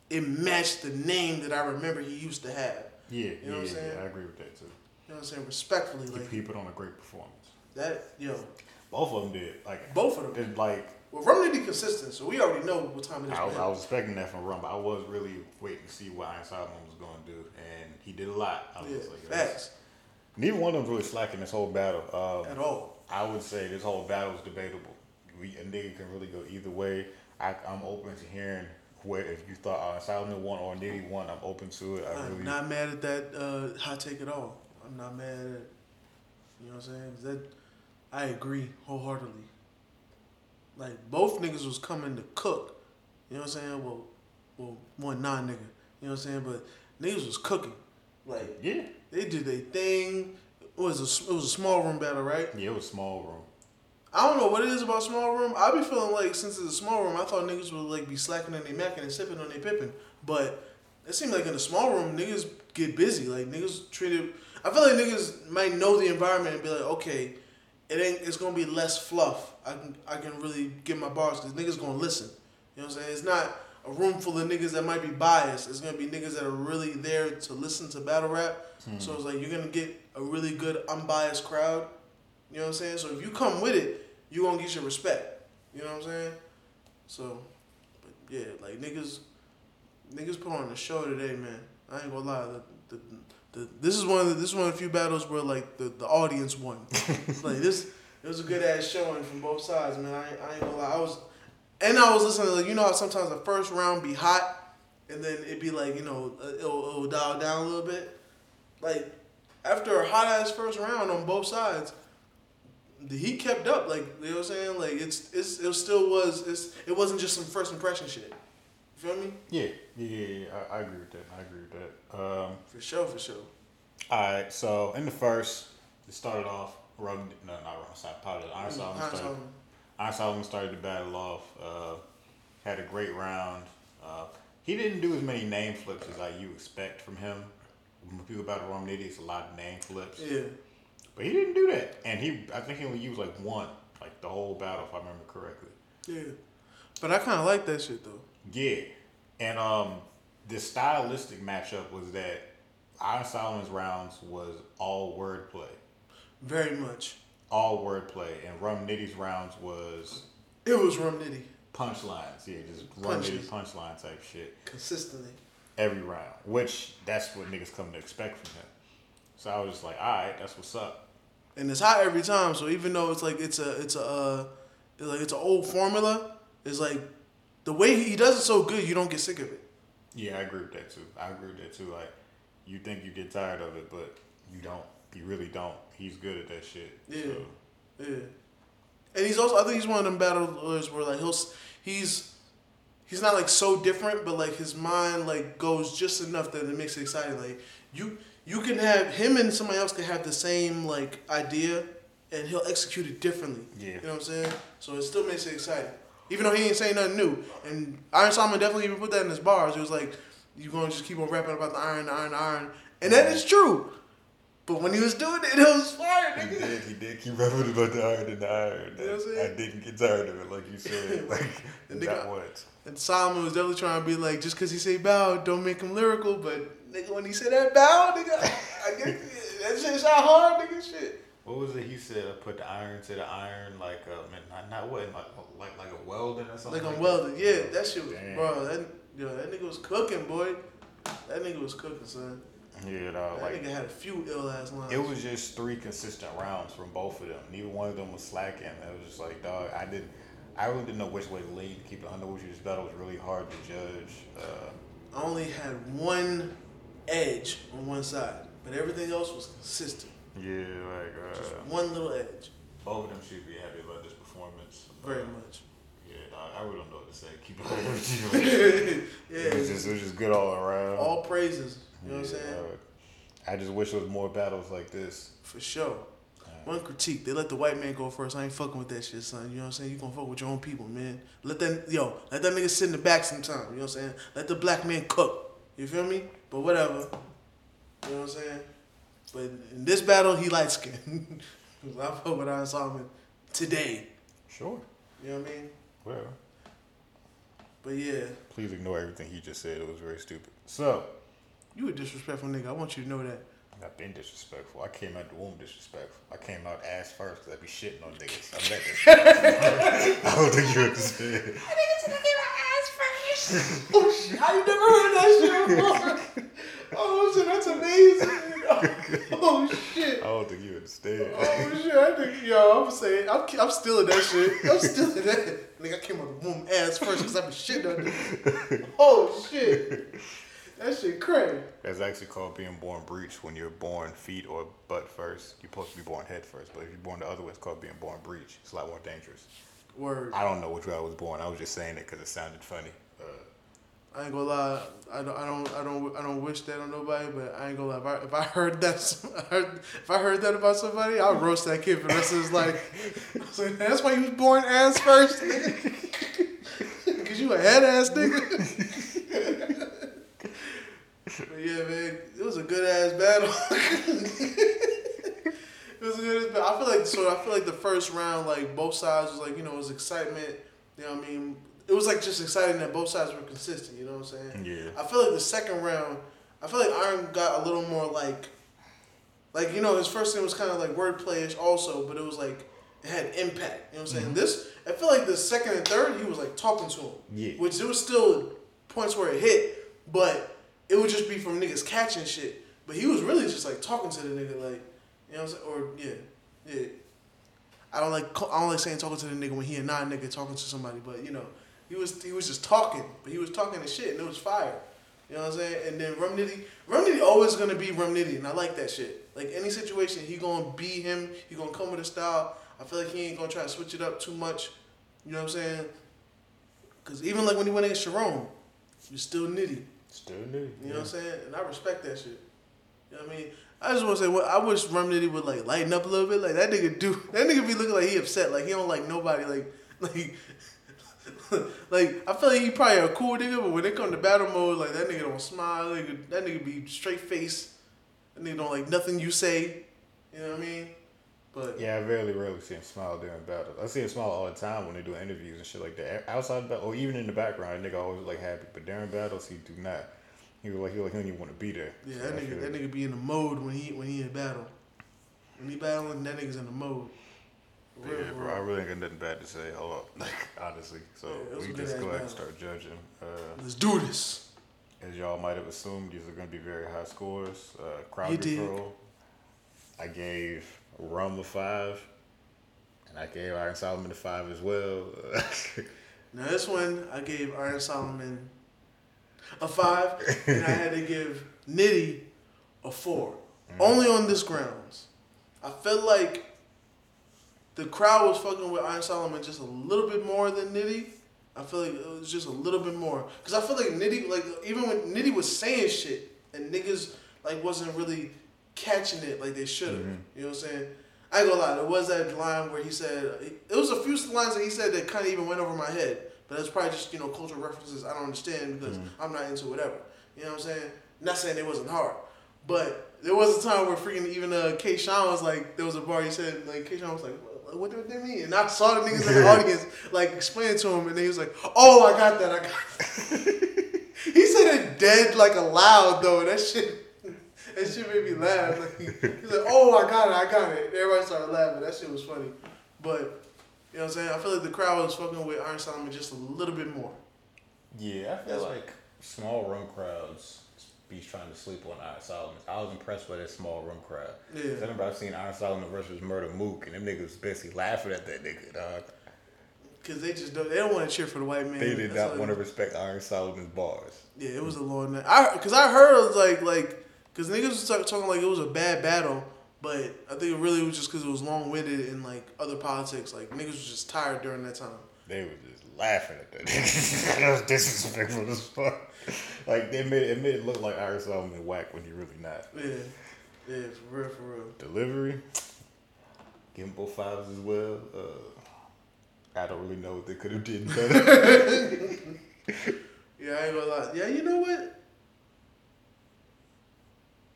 it matched the name that I remember he used to have. Yeah, You know yeah, what I'm yeah, saying? I agree with that too. You know what I'm saying? Respectfully, He, like he put on a great performance. that. Yo, Both of them did. Like Both of them. Did, like Well, Rum be consistent, so we already know what time it is. I was. I was expecting that from Rum, but I was really waiting to see what Iron Solomon was going to do, and he did a lot. I was yeah, like, facts Neither one of them really slacking this whole battle. Um, at all. I would say this whole battle is debatable. We, a nigga can really go either way. I, I'm open to hearing where if you thought uh, Solomon won or Nitty won. I'm open to it. I I'm really not mad at that uh, hot take at all. I'm not mad at. You know what I'm saying? That I agree wholeheartedly. Like both niggas was coming to cook. You know what I'm saying? Well, well, one non nigga. You know what I'm saying? But niggas was cooking. Like yeah they did their thing. It was a it was a small room battle, right? yeah it was small room. I don't know what it is about small room. I be feeling like since it's a small room, I thought niggas would like be slacking on their macking and sipping on their pippin. But it seemed like in the small room, niggas get busy. Like niggas treated. I feel like niggas might know the environment and be like, okay, it ain't. It's gonna be less fluff. I can I can really get my bars because niggas gonna listen. You know what I'm saying? It's not a room full of niggas that might be biased. It's gonna be niggas that are really there to listen to battle rap. Hmm. So it's like you're gonna get a really good unbiased crowd. You know what I'm saying? So if you come with it, you gonna get your respect. You know what I'm saying? So, but yeah, like niggas, niggas put on a show today, man. I ain't gonna lie. The, the, the, this is one of the, this is one of the few battles where like the, the audience won. (laughs) like this, it was a good ass showing from both sides, man. I, I ain't gonna lie. I was, and I was listening. Like you know how sometimes the first round be hot, and then it be like you know uh, it'll, it'll dial down a little bit. Like after a hot ass first round on both sides, the heat kept up. Like you know what I'm saying. Like it's it's it still was it's it wasn't just some first impression shit. You feel me? Yeah, yeah. I, I agree with that. I agree with that. Um, For sure, for sure. all right, so in the first, it started off. Rum, no, not Rum. Sorry, apologize. Iron Solomon Iron started. Solomon. Iron Solomon started the battle off. Uh, had a great round. Uh, he didn't do as many name flips as like you expect from him. When people about Rum Nitty, it's a lot of name flips. Yeah. But he didn't do that, and he I think he only used like one, like the whole battle, if I remember correctly. Yeah. But I kind of like that shit though. Yeah, and um, the stylistic matchup was that Iron Solomon's rounds was all wordplay, Very much. all wordplay, and Rum Nitty's rounds was It was Rum Nitty punchlines. Yeah, just Rum Nitty punchline type shit consistently. every round, which that's what niggas come to expect from him. So I was just like, all right, that's what's up. and it's hot every time. So even though it's like it's a it's a uh, it's like it's an old formula, it's like the way he does it so good, you don't get sick of it. Yeah, I agree with that too. I agree with that too. Like, you think you get tired of it, but you don't. You really don't. He's good at that shit. Yeah. So, Yeah, and he's also I think he's one of them battle battlers where like he'll he's he's not like so different, but like his mind like goes just enough that it makes it exciting. Like you you can have him and somebody else can have the same like idea, and he'll execute it differently. Yeah. you know what I'm saying. So it still makes it exciting, even though he ain't saying nothing new. And Iron Solomon definitely even put that in his bars. It was like you gonna just keep on rapping about the iron, the iron, the iron, and that is true. But when he was doing it, it was fire, nigga. He did. He did keep rapping about the iron and the iron. You know what I'm I didn't get tired of it, like you said. (laughs) Like And not nigga- once. And Solomon was definitely trying to be like, just because he say bow, don't make him lyrical. But nigga, when he said that bow, nigga, I guess that shit shot hard, nigga. Shit. What was it? He said, "I put the iron to the iron, like uh, man, not not what, like like like a welding or something." Like I'm that? welded. Yeah, that shit was, Damn. bro. That yo, that nigga was cooking, boy. That nigga was cooking, son. Yeah, dog, That like nigga had a few ill ass lines. it was just three consistent rounds from both of them. Neither one of them was slacking. It was just like, dog, I didn't, I really didn't know which way to lean to keep it under which this battle was really hard to judge. Uh, I only had one edge on one side, but everything else was consistent. Yeah, like Just uh, one little edge. both of them should be happy about this performance. Very much. Yeah, dog, I really don't know what to say. Keep it (laughs) It yeah. was just it was just good all around. All praises. You know what I'm saying? dog. I just wish there was more battles like this. For sure. One critique, they let the white man go first. I ain't fucking with that shit, son. You know what I'm saying? You gonna fuck with your own people, man. Let that yo, let that nigga sit in the back sometime. You know what I'm saying? Let the black man cook. You feel me? But whatever. You know what I'm saying? But in this battle, he light skinned. (laughs) I fuck with Iron Solomon today. Sure. You know what I mean? Whatever. But yeah, Please ignore everything he just said. It was very stupid. So, you a disrespectful nigga. I want you to know that. I've been disrespectful. I came out the womb disrespectful. I came out ass first because I be shitting on niggas. I bet that. (laughs) I don't think you understand. (laughs) Oh shit! I ain't never heard that shit before. Oh shit, that's amazing. (laughs) Oh shit. I don't think you understand. Oh shit! I think yo, I'm saying I'm I'm stealing that shit. I'm still in that. Nigga, I came out the womb ass first because I've been shit on this. Oh shit! That shit crazy. That's actually called being born breech when you're born feet or butt first. You're supposed to be born head first, but if you're born the other way, it's called being born breech. It's a lot more dangerous. Word. I don't know which way I was born. I was just saying it because it sounded funny. Uh, I ain't gonna lie. I don't. I don't. I don't. I don't wish that on nobody. But I ain't gonna lie. If I, if I heard that, (laughs) if I heard that about somebody, I'll roast that kid for the rest of his life. Like, That's why you was born ass first. (laughs) Cause you a head ass nigga. (laughs) But yeah, man, it was a good ass battle. it was a good battle. I feel like so. I feel like the first round, like both sides was like you know, it was excitement. You know what I mean? It was like just exciting that both sides were consistent. You know what I'm saying? Yeah. I feel like the second round, I feel like Iron got a little more like, like you know, his first thing was kind of like wordplayish also, but it was like it had impact. You know what I'm saying? Mm-hmm. This, I feel like the second and third, he was like talking to him. Yeah. Which there was still points where it hit, but it would just be from niggas catching shit. But he was really just like talking to the nigga, like you know what I'm saying? Or yeah, yeah. I don't like I don't like saying talking to the nigga when he and not a non nigga talking to somebody, but you know, he was he was just talking, but he was talking the shit and it was fire. You know what I'm saying? And then Rum Nitty, Rum Nitty always gonna be Rum Nitty, and I like that shit. Like any situation, he gonna be him. He gonna come with a style. I feel like he ain't gonna try to switch it up too much. You know what I'm saying? Cause even like when he went against Sharon, he was still Nitty. Still Nitty. You know what I'm saying? And I respect that shit. You know what I mean? I just want to say, well, I wish Rum Nitty would like lighten up a little bit. Like that nigga do. (laughs) That nigga be looking like he upset. Like he don't like nobody. Like (laughs) like (laughs) like I feel like he probably a cool nigga, but when it come to battle mode, like that nigga don't smile. That nigga, that nigga be straight face. That nigga don't like nothing you say. You know what I mean? But Yeah, I rarely, rarely see him smile during battles. I see him smile all the time when they do interviews and shit like that. Outside battle, or even in the background, that nigga always like happy. But during battles, he do not. He was like he like he don't even want to be there. yeah, So that nigga, that nigga be in the mode when he when he in battle. When he battling, that nigga's in the mode. Yeah, bro. I really ain't got nothing bad to say. Hold up, (laughs) like honestly. So Yeah, we a just go ahead and battle. start judging. Uh, Let's do this. as y'all might have assumed, these are going to be very high scores. Uh, crowd You did. control. I gave Rum a five, and I gave Iron Solomon a five as well. (laughs) Now this one I gave Iron Solomon a five, and I had to give Nitty a four. (laughs) Only on this grounds. I felt like the crowd was fucking with Iron Solomon just a little bit more than Nitty. I feel like it was just a little bit more. Cause I feel like Nitty, like even when Nitty was saying shit and niggas like wasn't really catching it like they should have. You know what I'm saying? I ain't gonna lie, there was that line where he said it was a few lines that he said that kind of even went over my head. But that's probably just you know cultural references I don't understand because I'm not into whatever. You know what I'm saying? Not saying it wasn't hard, but there was a time where freaking even uh, K. Sean was like, there was a bar he said like K. Sean was like, what, do they mean? And I saw the niggas in the (laughs) audience like explain to him, and then he was like, oh, I got that, I got. That. (laughs) he said it dead like aloud though. And that shit. (laughs) That shit made me laugh. Like, he- he's like, "Oh, I got it, I got it." Everybody started laughing. That shit was funny. But you know what I'm saying? I feel like the crowd was fucking with Iron Solomon just a little bit more. yeah, I feel like small room crowds be trying to sleep on Iron Solomon. I was impressed by that small room crowd. Yeah. 'Cause I remember I've seen Iron Solomon versus Murda Mook, and them niggas basically laughing at that nigga, dog. Cause they just don't, they don't want to cheer for the white man. They did That's not want to respect Iron Solomon's bars. Yeah, it was a long night. I cause I heard like like cause niggas was talk, talking like it was a bad battle, but I think it really was just cause it was long winded and like other politics. Like niggas was just tired during that time. They were just laughing at that. nigga. (laughs) that was disrespectful as fuck. (laughs) Like they made it made it look like Iron Solomon whack when he really not. Yeah, yeah, for real, for real. Delivery, give both fives as well. Uh, I don't really know what they could have did better. (laughs) Yeah, I ain't gonna lie. Yeah, you know what?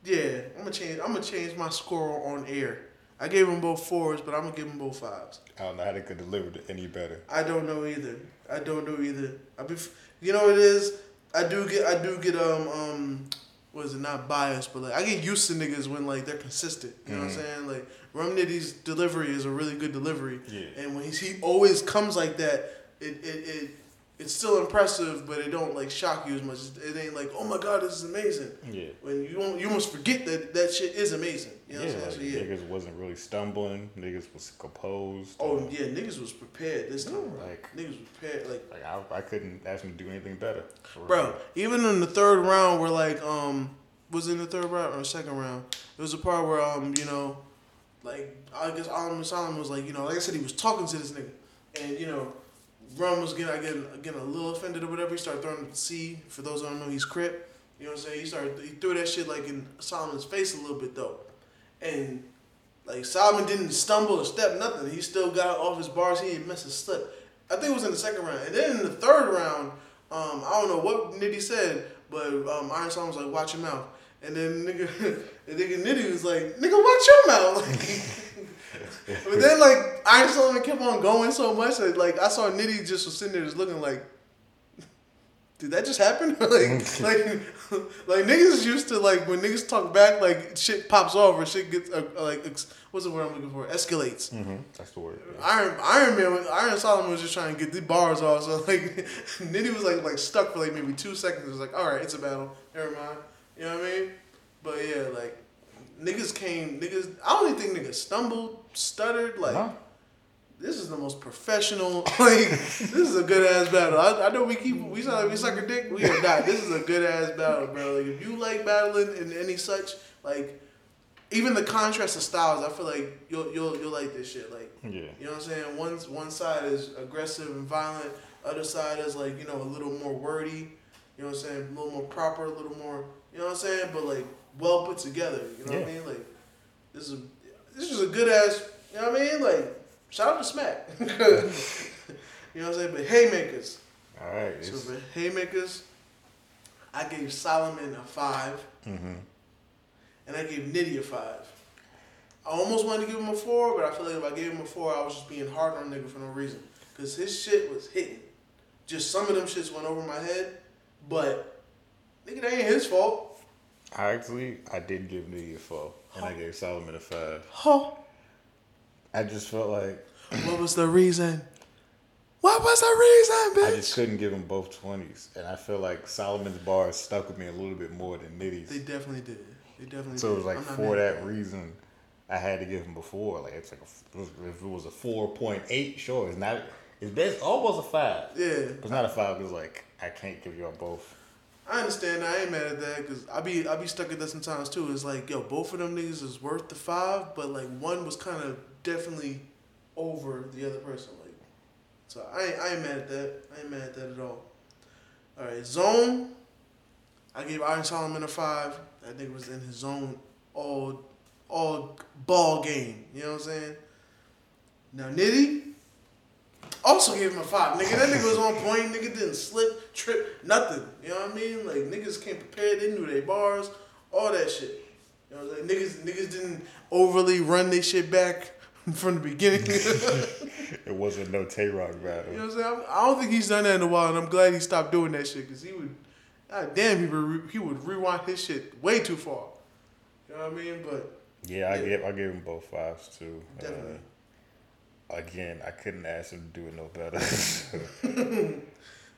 Yeah, I'm gonna change. I'm gonna change my score on air. I gave them both fours, but I'm gonna give them both fives. I don't know how they could deliver it any better. I don't know either. I don't know either. I be, you know what it is. I do get. I do get. Um. Um. What is it? Not biased, but like I get used to niggas when like they're consistent. You know what I'm saying? Like Rum Nitty's delivery is a really good delivery. Yeah. And when he's, he always comes like that, it it. it it's still impressive, but it don't like shock you as much. It ain't like, oh my god, this is amazing. Yeah. When you don't, you must forget that that shit is amazing. You know Yeah, what I'm like, saying? So, yeah. niggas wasn't really stumbling. Niggas was composed. Oh uh, yeah, niggas was prepared this time. bro. like- niggas was prepared. Like Like I, I couldn't ask him to do anything better. Bro, real. even in the third round, where like um, was in the third round or second round? There was a part where um, you know, like I guess Solomon Solomon was like, you know, like I said, he was talking to this nigga, and you know, Rum was getting getting getting a little offended or whatever. He started throwing the C. For those who don't know, he's Crip. You know what I'm saying? He started he threw that shit like in Solomon's face a little bit though, and like Solomon didn't stumble or step nothing. He still got off his bars. He didn't miss a slip. I think it was in the second round, and then in the third round, um, I don't know what Nitty said, but um, Iron Solomon was like, watch your mouth. And then nigga, (laughs) the nigga Nitty was like, nigga, watch your mouth. (laughs) (laughs) but then like Iron Solomon kept on going so much that like I saw Nitty just was sitting there just looking like, (laughs) did that just happen? (laughs) like like like niggas is used to like when niggas talk back like shit pops off or shit gets uh, like ex- what's the word I'm looking for escalates. Mm-hmm. That's the word. Iron Iron Man, Iron Solomon was just trying to get the bars off. So like, Nitty was like like stuck for like maybe two seconds. It was like, all right, it's a battle. Never mind. You know what I mean? But yeah, like niggas came. Niggas, I don't even think niggas stumbled, stuttered. Like No. this is the most professional. (laughs) Like this is a good ass battle. I, I know we keep we sound like we suck a dick. We are not. This is a good ass battle, bro. Like if you like battling and any such like. Even the contrast of styles, I feel like you'll you'll you'll like this shit. Like Yeah. you know what I'm saying? One one side is aggressive and violent. Other side is like you know a little more wordy. You know what I'm saying? A little more proper, a little more. You know what I'm saying? But like well put together. You know what I mean? Like this is a, this is a good ass. You know what I mean? Like shout out to Smack. (laughs) you know what I'm saying? But haymakers. All right. So for haymakers, I gave Solomon a 5 Mhm. and I gave Nitty a five. I almost wanted to give him a four, but I feel like if I gave him a four, I was just being hard on nigga for no reason. Cause his shit was hitting. Just some of them shits went over my head, but nigga, that ain't his fault. I actually I did give Nitty a four, and I gave Solomon a five. Huh? I just felt like What was the reason? What was the reason, bitch? I just couldn't give them both twenties, and I feel like Solomon's bars stuck with me a little bit more than Nitty's. They definitely did. They definitely did. So it was like for that reason, I had to give him before. Like it's like a, if it was a four point eight, sure, it's not. It's best almost a five. Yeah. It's not a five because like I can't give y'all both. I understand. I ain't mad at that because I be I be stuck at that sometimes too. It's like yo, both of them niggas is worth the five, but like one was kind of definitely over the other person. Like, so I ain't, I ain't mad at that. I ain't mad at that at all. All right, zone. I gave Iron Solomon a five. That nigga was in his zone all all ball game. You know what I'm saying? Now Nitty. Also gave him a five. Nigga, that nigga was on point. Nigga didn't slip, trip, nothing. You know what I mean? Like niggas came prepared, they knew their bars, all that shit. You know what I'm saying? Niggas niggas didn't overly run their shit back (laughs) from the beginning. (laughs) It wasn't no Tay Rock battle. You know what I'm saying? I don't think he's done that in a while, and I'm glad he stopped doing that shit because he would, god damn, he would, re- he would rewind his shit way too far. You know what I mean? But Yeah, I gave I gave them both fives too. Definitely. Uh, again, I couldn't ask him to do it no better. (laughs)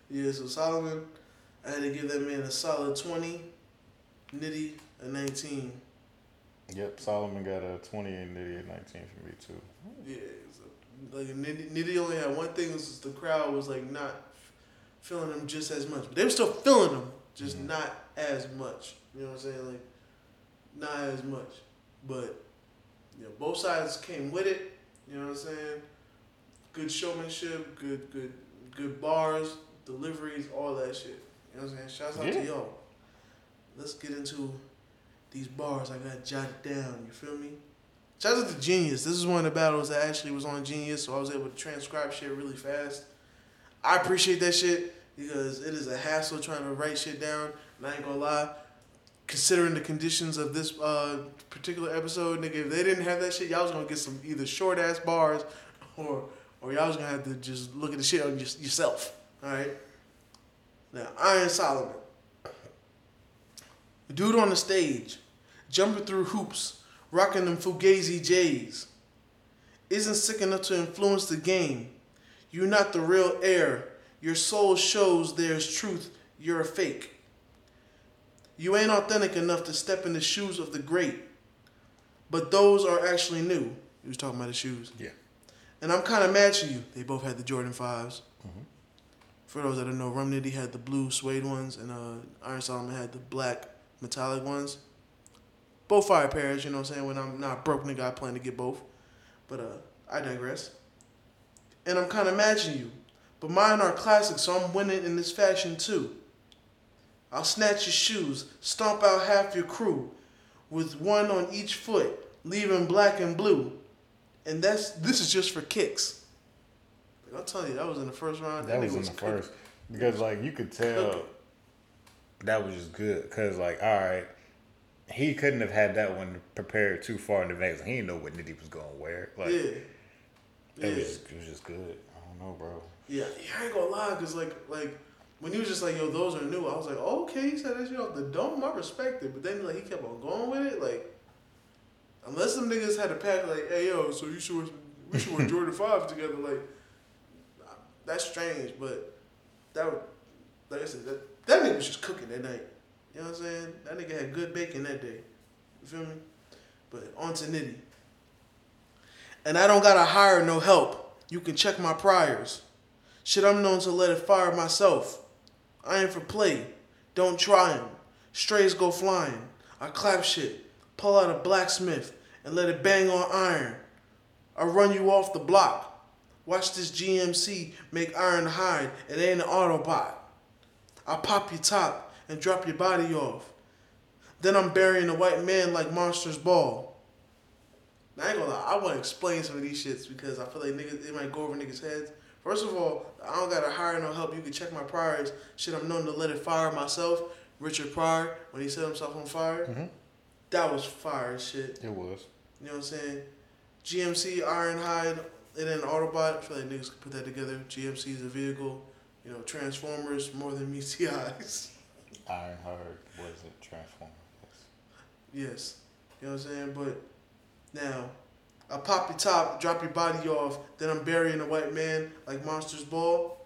yeah, so Solomon, I had to give that man a solid 20, Nitty a 19. yep, Solomon got a twenty and Nitty a nineteen for me too. Yeah, so, like Nitty, Nitty only had one thing was the crowd was like not feeling him just as much, but they were still feeling him, just mm-hmm. not as much. You know what I'm saying? Like not as much, but you know both sides came with it. You know what I'm saying? Good showmanship, good good good bars, deliveries, all that shit. You know what I'm saying? Shouts out Yeah. to y'all. Let's get into these bars I got jotted down. You feel me? Shouts out to Genius. This is one of the battles that actually was on Genius, so I was able to transcribe shit really fast. I appreciate that shit because it is a hassle trying to write shit down. And I ain't gonna lie, considering the conditions of this uh, particular episode, nigga, if they didn't have that shit, y'all was gonna get some either short ass bars (laughs) or or y'all was gonna have to just look at the shit on your, yourself. All right. Now, Iron Solomon, dude on the stage, jumping through hoops, rocking them Fugazi J's, isn't sick enough to influence the game. You're not the real heir. Your soul shows there's truth. You're a fake. You ain't authentic enough to step in the shoes of the great. But those are actually new. He was talking about the shoes. Yeah. And I'm kind of matching you. They both had the Jordan 5s. For those that don't know, Rum Nitty had the blue suede ones, and uh, Iron Solomon had the black metallic ones. Both fire pairs, you know what I'm saying? When I'm not broke, nigga, I plan to get both. But uh, I digress. And I'm kind of matching you. But mine are classic, so I'm winning in this fashion too. I'll snatch your shoes, stomp out half your crew, with one on each foot, leaving black and blue. And that's this is just for kicks. I'll tell you, that was in the first round. That was in the cooking. first because like you could tell Cooking. that was just good because like all right, he couldn't have had that one prepared too far in advance. He didn't know what Nitty was gonna wear. Like Yeah. it Yeah. was just, it was just good. I don't know, bro. Yeah, yeah, I ain't gonna lie, cause like like when he was just like, yo, those are new, I was like, oh, okay, he said that shit off the dome, I respect it. But then like he kept on going with it, like unless them niggas had a pack like, hey yo, so you should we should wear (laughs) Jordan five together, like that's strange, but that like I said, that that nigga was just cooking that night. You know what I'm saying? That nigga had good bacon that day. You feel me? But on to Nitty. And I don't gotta hire no help. You can check my priors. Shit, I'm known to let it fire myself. I ain't for play. Don't try 'em. Strays go flying. I clap shit. Pull out a blacksmith and let it bang on iron. I run you off the block. Watch this GMC make iron hide. It ain't an Autobot. I pop your top and drop your body off. Then I'm burying a white man like Monsters Ball. Now, I ain't gonna lie, I want to explain some of these shits because I feel like niggas, it might go over niggas' heads. First of all, I don't gotta hire no help. You can check my priors. Shit, I'm known to let it fire myself. Richard Pryor, when he set himself on fire, mm-hmm. that was fire shit. It was. You know what I'm saying? GMC, Ironhide, and then Autobot. I feel like niggas could put that together. GMC is a vehicle. You know, Transformers more than meets the eyes. Ironhide was it Transformer? Yes. You know what I'm saying? But now, I pop your top, drop your body off, then I'm burying a white man like Monsters Ball.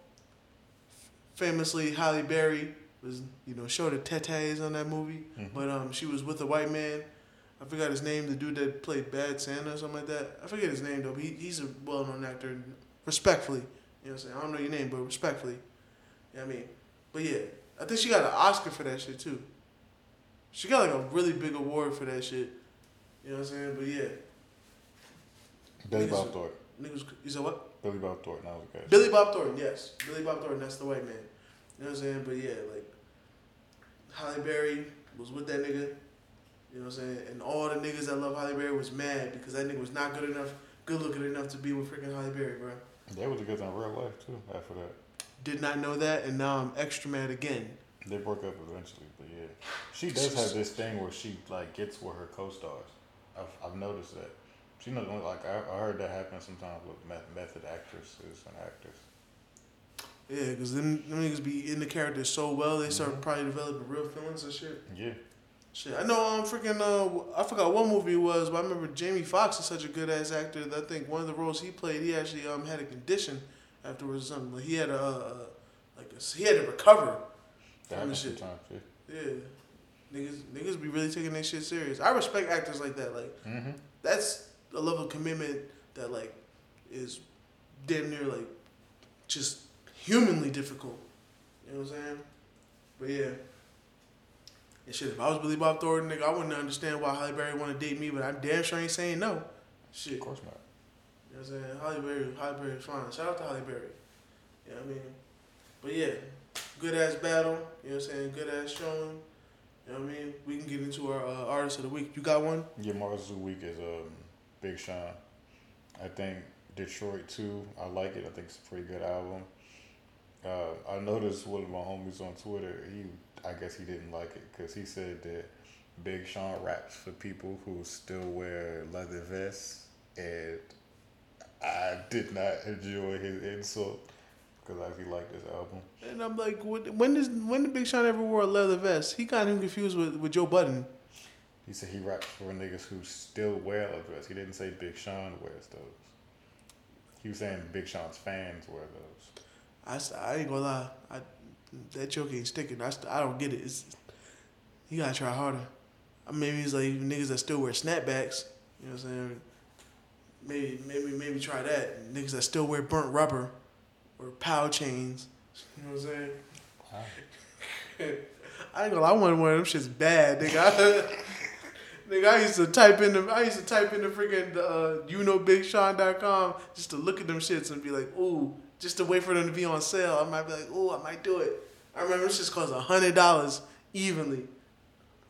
Famously, Halle Berry was, you know, showed her tetes on that movie, but um, she was with a white man. I forgot his name, the dude that played Bad Santa or something like that. I forget his name though, but he, he's a well known actor. Respectfully, you know what I'm saying? I don't know your name, but respectfully. You know what I mean? But yeah, I think she got an Oscar for that shit too. She got like a really big award for that shit. You know what I'm saying? But yeah, Billy Niggas- Bob Thornton. niggas, you said what? Billy Bob Thornton. That was good. Billy Bob Thornton, yes. Billy Bob Thornton, that's the white man. You know what I'm saying? But yeah, like, Halle Berry was with that nigga. You know what I'm saying? And all the niggas that love Halle Berry was mad because that nigga was not good enough, good looking enough to be with freaking Halle Berry, bro. They was together in real life too. After that, Did not know that, and now I'm extra mad again. they broke up eventually. But yeah, she does have this thing where she like gets with her co-stars. I've, I've noticed that. She knows like I, I heard that happen sometimes with meth- method actresses and actors. Yeah, because then them niggas be in the character so well, they start mm-hmm. probably developing real feelings and shit. Yeah, Shit, I know. Um, freaking. Uh, I forgot what movie it was, but I remember Jamie Foxx is such a good ass actor. That I think one of the roles he played, he actually um had a condition afterwards or something. Like he had a uh, like a, he had to recover. that From happens shit. Yeah. Yeah, niggas niggas be really taking that shit serious. I respect actors like that. Like Mm-hmm. that's a level of commitment that like is damn near like just humanly difficult. You know what I'm saying? But yeah. And shit, if I was Billy Bob Thornton, nigga, I wouldn't understand why Halle Berry want to date me, but I'm damn sure ain't saying no. Shit. Of course not. You know what I'm saying? Halle Berry, Halle Berry's fine. Shout out to Halle Berry. You know what I mean? But yeah, good ass battle. You know what I'm saying? Good ass showing. You know what I mean? We can get into our uh, artist of the week. You got one? Yeah, Mars of the Week is um, Big Sean. I think Detroit 2. I like it. I think it's a pretty good album. Uh, I noticed one of my homies on Twitter. He, I guess he didn't like it because he said that Big Sean raps for people who still wear leather vests, and I did not enjoy his insult because I actually like this album. And I'm like, what, when does when did Big Sean ever wear a leather vest? He got him confused with, with Joe Budden. He said he raps for niggas who still wear leather vests. He didn't say Big Sean wears those. He was saying Big Sean's fans wear those. I, I ain't gonna lie, I, that joke ain't sticking. I, st- I don't get it. It's, you gotta try harder. I mean, maybe it's like niggas that still wear snapbacks. You know what I'm saying? Maybe maybe maybe try that. Niggas that still wear burnt rubber or pow chains. You know what I'm saying? (laughs) I ain't gonna. lie, I want one of them shits bad, nigga. I, (laughs) nigga, I used to type in the. I used to type in the freaking uh, you know bigsean.com just to look at them shits and be like, ooh, just to wait for them to be on sale. I might be like, ooh, I might do it. I remember this just cost a hundred dollars evenly.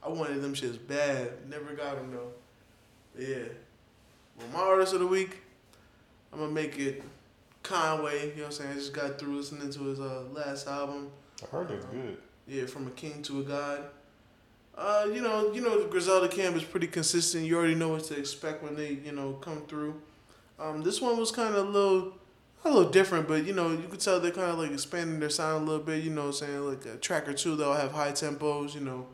I wanted them shits bad. Never got them though. But yeah. Well, my artist of the week, I'm gonna make it Conway. You know what I'm saying? I just got through listening to his uh, last album. I heard it's good. Yeah, from a king to a god. Uh, you know, you know, the Griselda camp is pretty consistent. You already know what to expect when they, you know, come through. Um, this one was kind of a little, a little different, but you know, you could tell they're kind of like expanding their sound a little bit. You know, what I'm saying like a track or two they'll have high tempos. You know,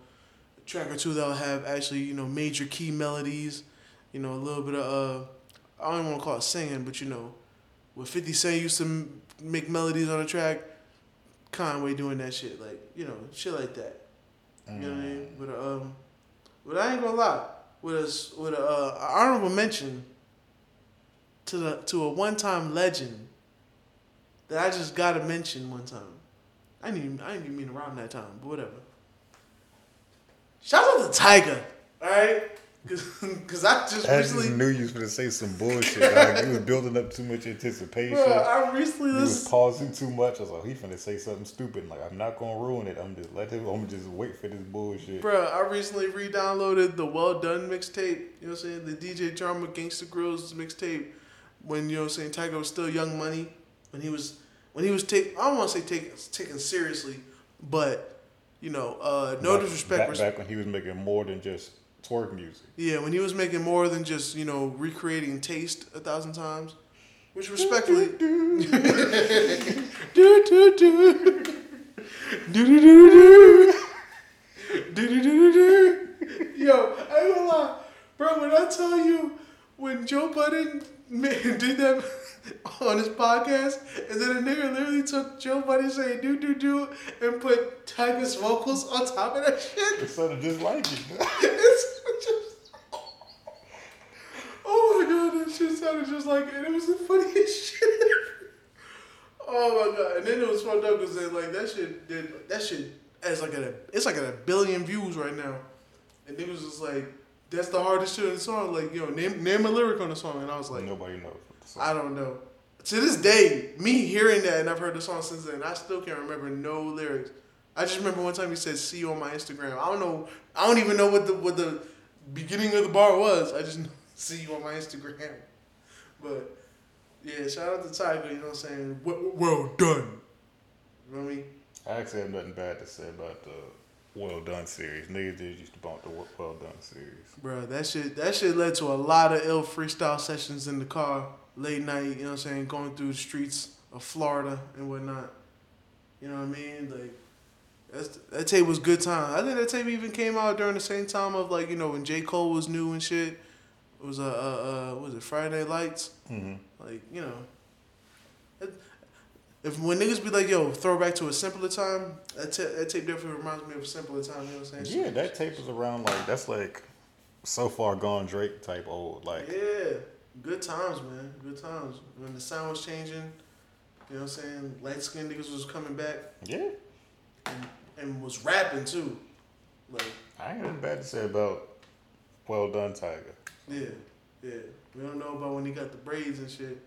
a track or two they'll have actually, you know, major key melodies. You know, a little bit of uh, I don't even want to call it singing, but you know, what Fifty Cent used to m- make melodies on a track, Conway doing that shit, like you know, shit like that. You know what I mean? With a, um, but I ain't gonna lie, with a with a uh, honorable mention to the to a one time legend that I just gotta mention one time. I didn't even, I didn't even mean around that time, but whatever. Shout out to Tyga, all right? Because (laughs) I just I recently, just knew you was gonna say some bullshit. Dog. You was building up too much anticipation. bro, I recently you was pausing too much. I was like, he finna say something stupid. Like, I'm not gonna ruin it. I'm just let him. I'm just wait for this bullshit. Bro, I recently re-downloaded the Well Done mixtape. You know what I'm saying? The DJ Drama Gangsta Grillz mixtape. When you know what I'm saying, Tyga was still Young Money. When he was when he was take I don't want to say taken taken seriously, but you know, uh, no Back- disrespect. Back, res- back when he was making more than just twerk music. Yeah, when he was making more than just you know recreating taste a thousand times, which respectfully. do do do do do do do do do do do. Yo, I ain't gonna lie, bro. When I tell you, when Joe Budden (laughs) did that on his podcast, and then a nigga literally took Joe Budden saying "do do do" and put Tyga's vocals on top of that shit. It sounded just like it. (laughs) It's just, oh my god, that shit sounded just like it. It was the funniest (laughs) shit. Oh my god! And then it was fucked up because like that shit did that shit as like a it's like at a billion views right now, and it was just like that's the hardest shit in the song. Like yo, name name a lyric on the song, and I was like, Nobody knows. What the song. I don't know. To this day, me hearing that and I've heard the song since then, I still can't remember no lyrics. I just remember one time he said "see you on my Instagram." I don't know. I don't even know what the what the beginning of the bar was. I just (laughs) "see you on my Instagram." But yeah, shout out to Tyga. You know what I'm saying? Well, well done. You know what I mean? I actually have nothing bad to say about the Well Done series. Niggas did used to bump the Well Done series. Bro, that shit that shit led to a lot of ill freestyle sessions in the car, late night, you know what I'm saying, going through the streets of Florida and whatnot. You know what I mean? Like that's, that tape was good time. I think that tape even came out during the same time of like, you know, when J. Cole was new and shit. It was a uh, uh, was it Friday Lights? Mm-hmm. Like, you know. If when niggas be like, yo, throw back to a simpler time, that, ta- that tape definitely reminds me of a simpler time, you know what I'm saying? Yeah, that tape is around like that's like so far gone Drake type old. Like Yeah, good times, man. Good times. When the sound was changing, you know what I'm saying? Light skinned niggas was coming back yeah, and, and was rapping too. Like, I ain't nothing bad to say about Well Done Tyga. yeah, yeah. We don't know about when he got the braids and shit.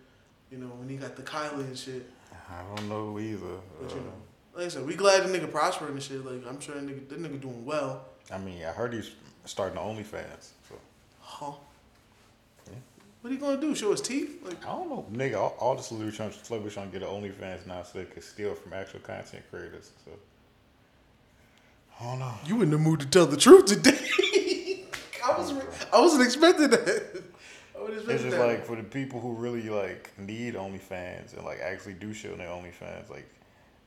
You know, when he got the Kylie and shit. I don't know either. But Uh, you know, like I said, we glad the nigga prospering and shit. Like, I'm sure that nigga, that nigga doing well. I mean, I heard he's starting the OnlyFans. So Huh? What he gonna do? Show his teeth? Like, I don't know, nigga. All, all the celebrities trying, celebrities trying to get an OnlyFans now so they can steal from actual content creators. So I don't know. you in the mood to tell the truth today? (laughs) I was, I wasn't expecting that. I wasn't It's just that. like for the people who really like need OnlyFans and like actually do shit on their OnlyFans, like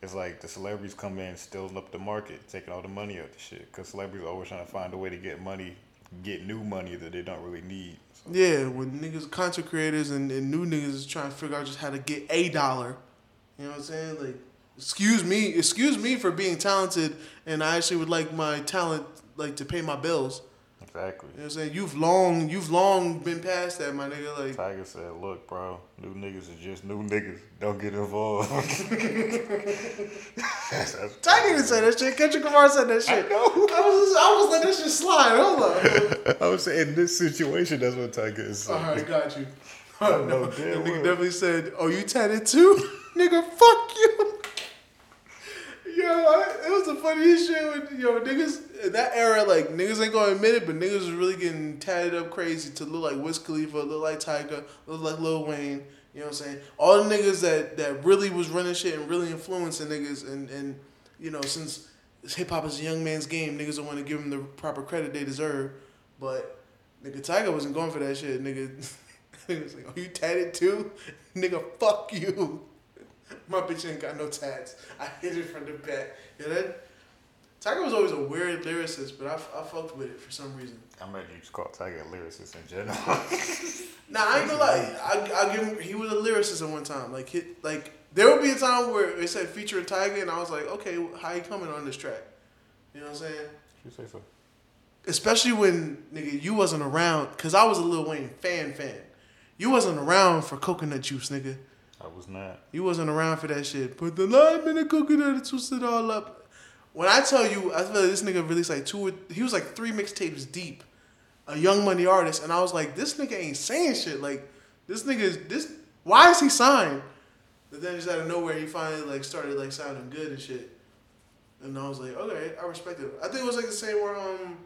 it's like the celebrities come in stealing up the market, taking all the money out the shit. Cause celebrities are always trying to find a way to get money, get new money that they don't really need. So, Yeah, when niggas, content creators and, and new niggas is trying to figure out just how to get a dollar. You know what I'm saying? Like, excuse me, excuse me for being talented, and I actually would like my talent like to pay my bills. Exactly. You know what I'm saying? You've long, you've long been past that, my nigga. Like, Tyga said, "Look, bro, new niggas are just new niggas. Don't get involved." That's- (laughs) that's- Tyga didn't say that shit. Kendrick Lamar said that shit. I know. I was, I was letting that shit slide. Hold up. I was saying in this situation, that's what Tyga is saying. All right, got you. Oh, no, no, that nigga well. definitely said, "Oh, you tatted too, (laughs) nigga? Fuck you." Yo, I, it was the funniest shit. When, yo, niggas in that era, like niggas ain't gonna admit it, but niggas was really getting tatted up crazy to look like Wiz Khalifa, look like Tyga, look like Lil Wayne. You know what I'm saying? All the niggas that that really was running shit and really influencing niggas, and and you know since hip hop is a young man's game. Niggas don't want to give them the proper credit they deserve. But nigga, Tyga wasn't going for that shit. Nigga, (laughs) nigga was like, "Are you tatted too?" (laughs) nigga, fuck you. My bitch ain't got no tats. I hit it from the back. Yeah, that Tyga was always a weird lyricist, but I, I fucked with it for some reason. I imagine you just call Tyga a lyricist in general. (laughs) Nah, I ain't gonna lie. I I give him. He was a lyricist at one time. Like hit like there would be a time where it said featuring Tyga, and I was like, okay, how you coming on this track? You know what I'm saying? you say so. Especially when nigga you wasn't around, cause I was a Lil Wayne fan fan. You wasn't around for coconut juice, nigga. I was not. You wasn't around for that shit. Put the lime in the coconut and twist it all up. When I tell you, I feel like this nigga released like two. or- He was like three mixtapes deep, a Young Money artist, and I was like, this nigga ain't saying shit. Like this nigga is this. Why is he signed? But then just out of nowhere, he finally like started like sounding good and shit. And I was like, okay, I respect it. I think it was like the same where um,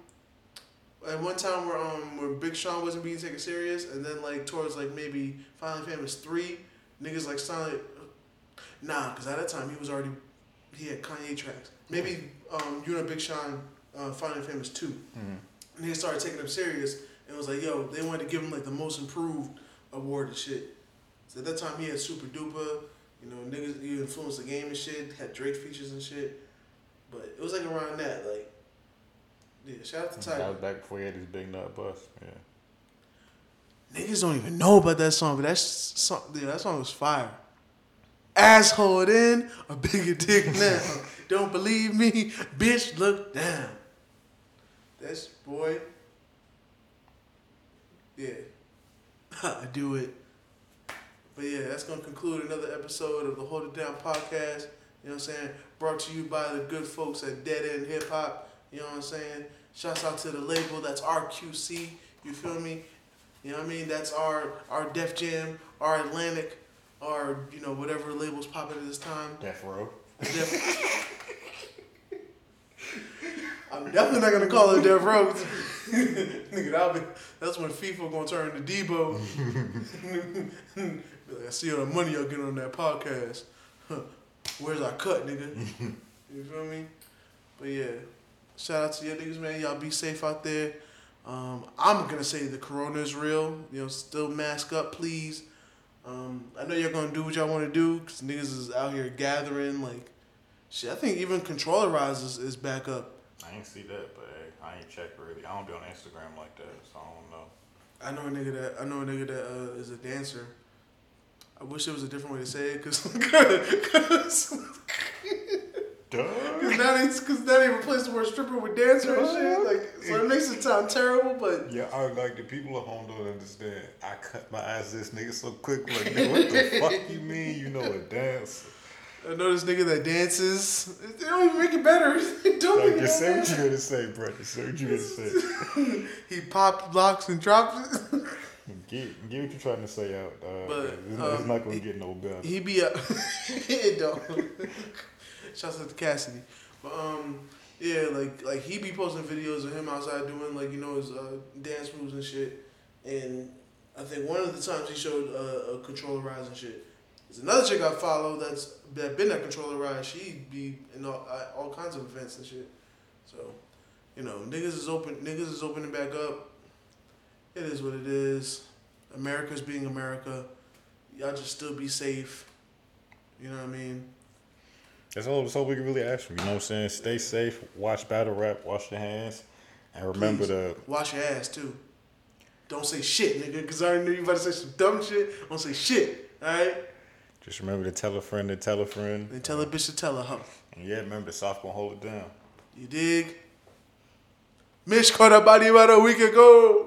at one time where um where Big Sean wasn't being taken serious, and then like towards like maybe Finally Famous three, niggas like sounded nah, cause at that time he was already he had Kanye tracks. Maybe um you know Big Sean uh, Finally Famous 2 and they started taking him serious and was like yo they wanted to give him like the most improved award and shit. So at that time he had Super Duper, you know niggas he influenced the game and shit, had Drake features and shit. But it was like around that like. Yeah, shout out to Tyga. That was back before he had his big nut bust. Yeah. Niggas don't even know about that song, but that song, yeah, that song was fire. Asshole then, a bigger dick now. (laughs) don't believe me, bitch, look down. That's boy. Yeah, (laughs) I do it. But yeah, that's gonna conclude another episode of the Hold It Down podcast. You know what I'm saying? Brought to you by the good folks at Dead End Hip Hop. You know what I'm saying? Shouts out to the label. That's RQC. You feel me? You know what I mean? That's our our Def Jam, our Atlantic, our you know whatever labels popping at this time. Death Row. Def- I'm definitely not gonna call it Death Row. (laughs) Nigga, that'll be, that's when FIFA gonna turn to Debo. (laughs) Like, I see all the money y'all get on that podcast. Huh. Where's our cut, nigga? (laughs) you feel me? But yeah, shout out to your niggas, man. Y'all be safe out there. Um, I'm gonna say the corona is real. You know, still mask up, please. Um, I know y'all gonna do what y'all want to do, cause niggas is out here gathering. Like, shit. I think even controller rises is back up. I ain't see that, but hey, I ain't checked really. I don't be on Instagram like that, so I don't know. I know a nigga that I know a nigga that uh, is a dancer. I wish there was a different way to say it, cause, (laughs) cause, (laughs) Duh. cause now they cause now they replaced the word stripper with dancer and shit. Like, so it makes it sound terrible, but Yeah, I like the people at home don't understand. I cut my eyes this nigga so quick. Like, nigga, what the (laughs) fuck you mean? You know a dance? I know this nigga that dances. They don't even make it better. (laughs) They don't Like, just say what you that. gonna say, bro. Just say what you gonna say. He popped locks and dropped it. (laughs) Get, get what you're trying to say out, dog. But, it's, um, not gonna get no better. he be up. it don't. Shouts out to Cassidy. But um, yeah, like like he be posting videos of him outside doing like you know his uh, dance moves and shit. And I think one of the times he showed uh, a controller rise and shit. There's another chick I follow that's that been at controller rise. She be in all, all kinds of events and shit. So, you know, niggas is open. Niggas is opening back up. It is what it is. America's being America. Y'all just still be safe. You know what I mean? That's all, that's all we can really ask for. You know what I'm saying? Stay safe. Watch battle rap. Wash your hands. And remember Please, to wash your ass too. Don't say shit, nigga, because I already knew you about to say some dumb shit. Don't say shit, all right? just remember to tell a friend to tell a friend. And tell a bitch to tell her, huh? And yeah, remember, soft gonna hold it down. You dig? Mitch caught a body about a week ago.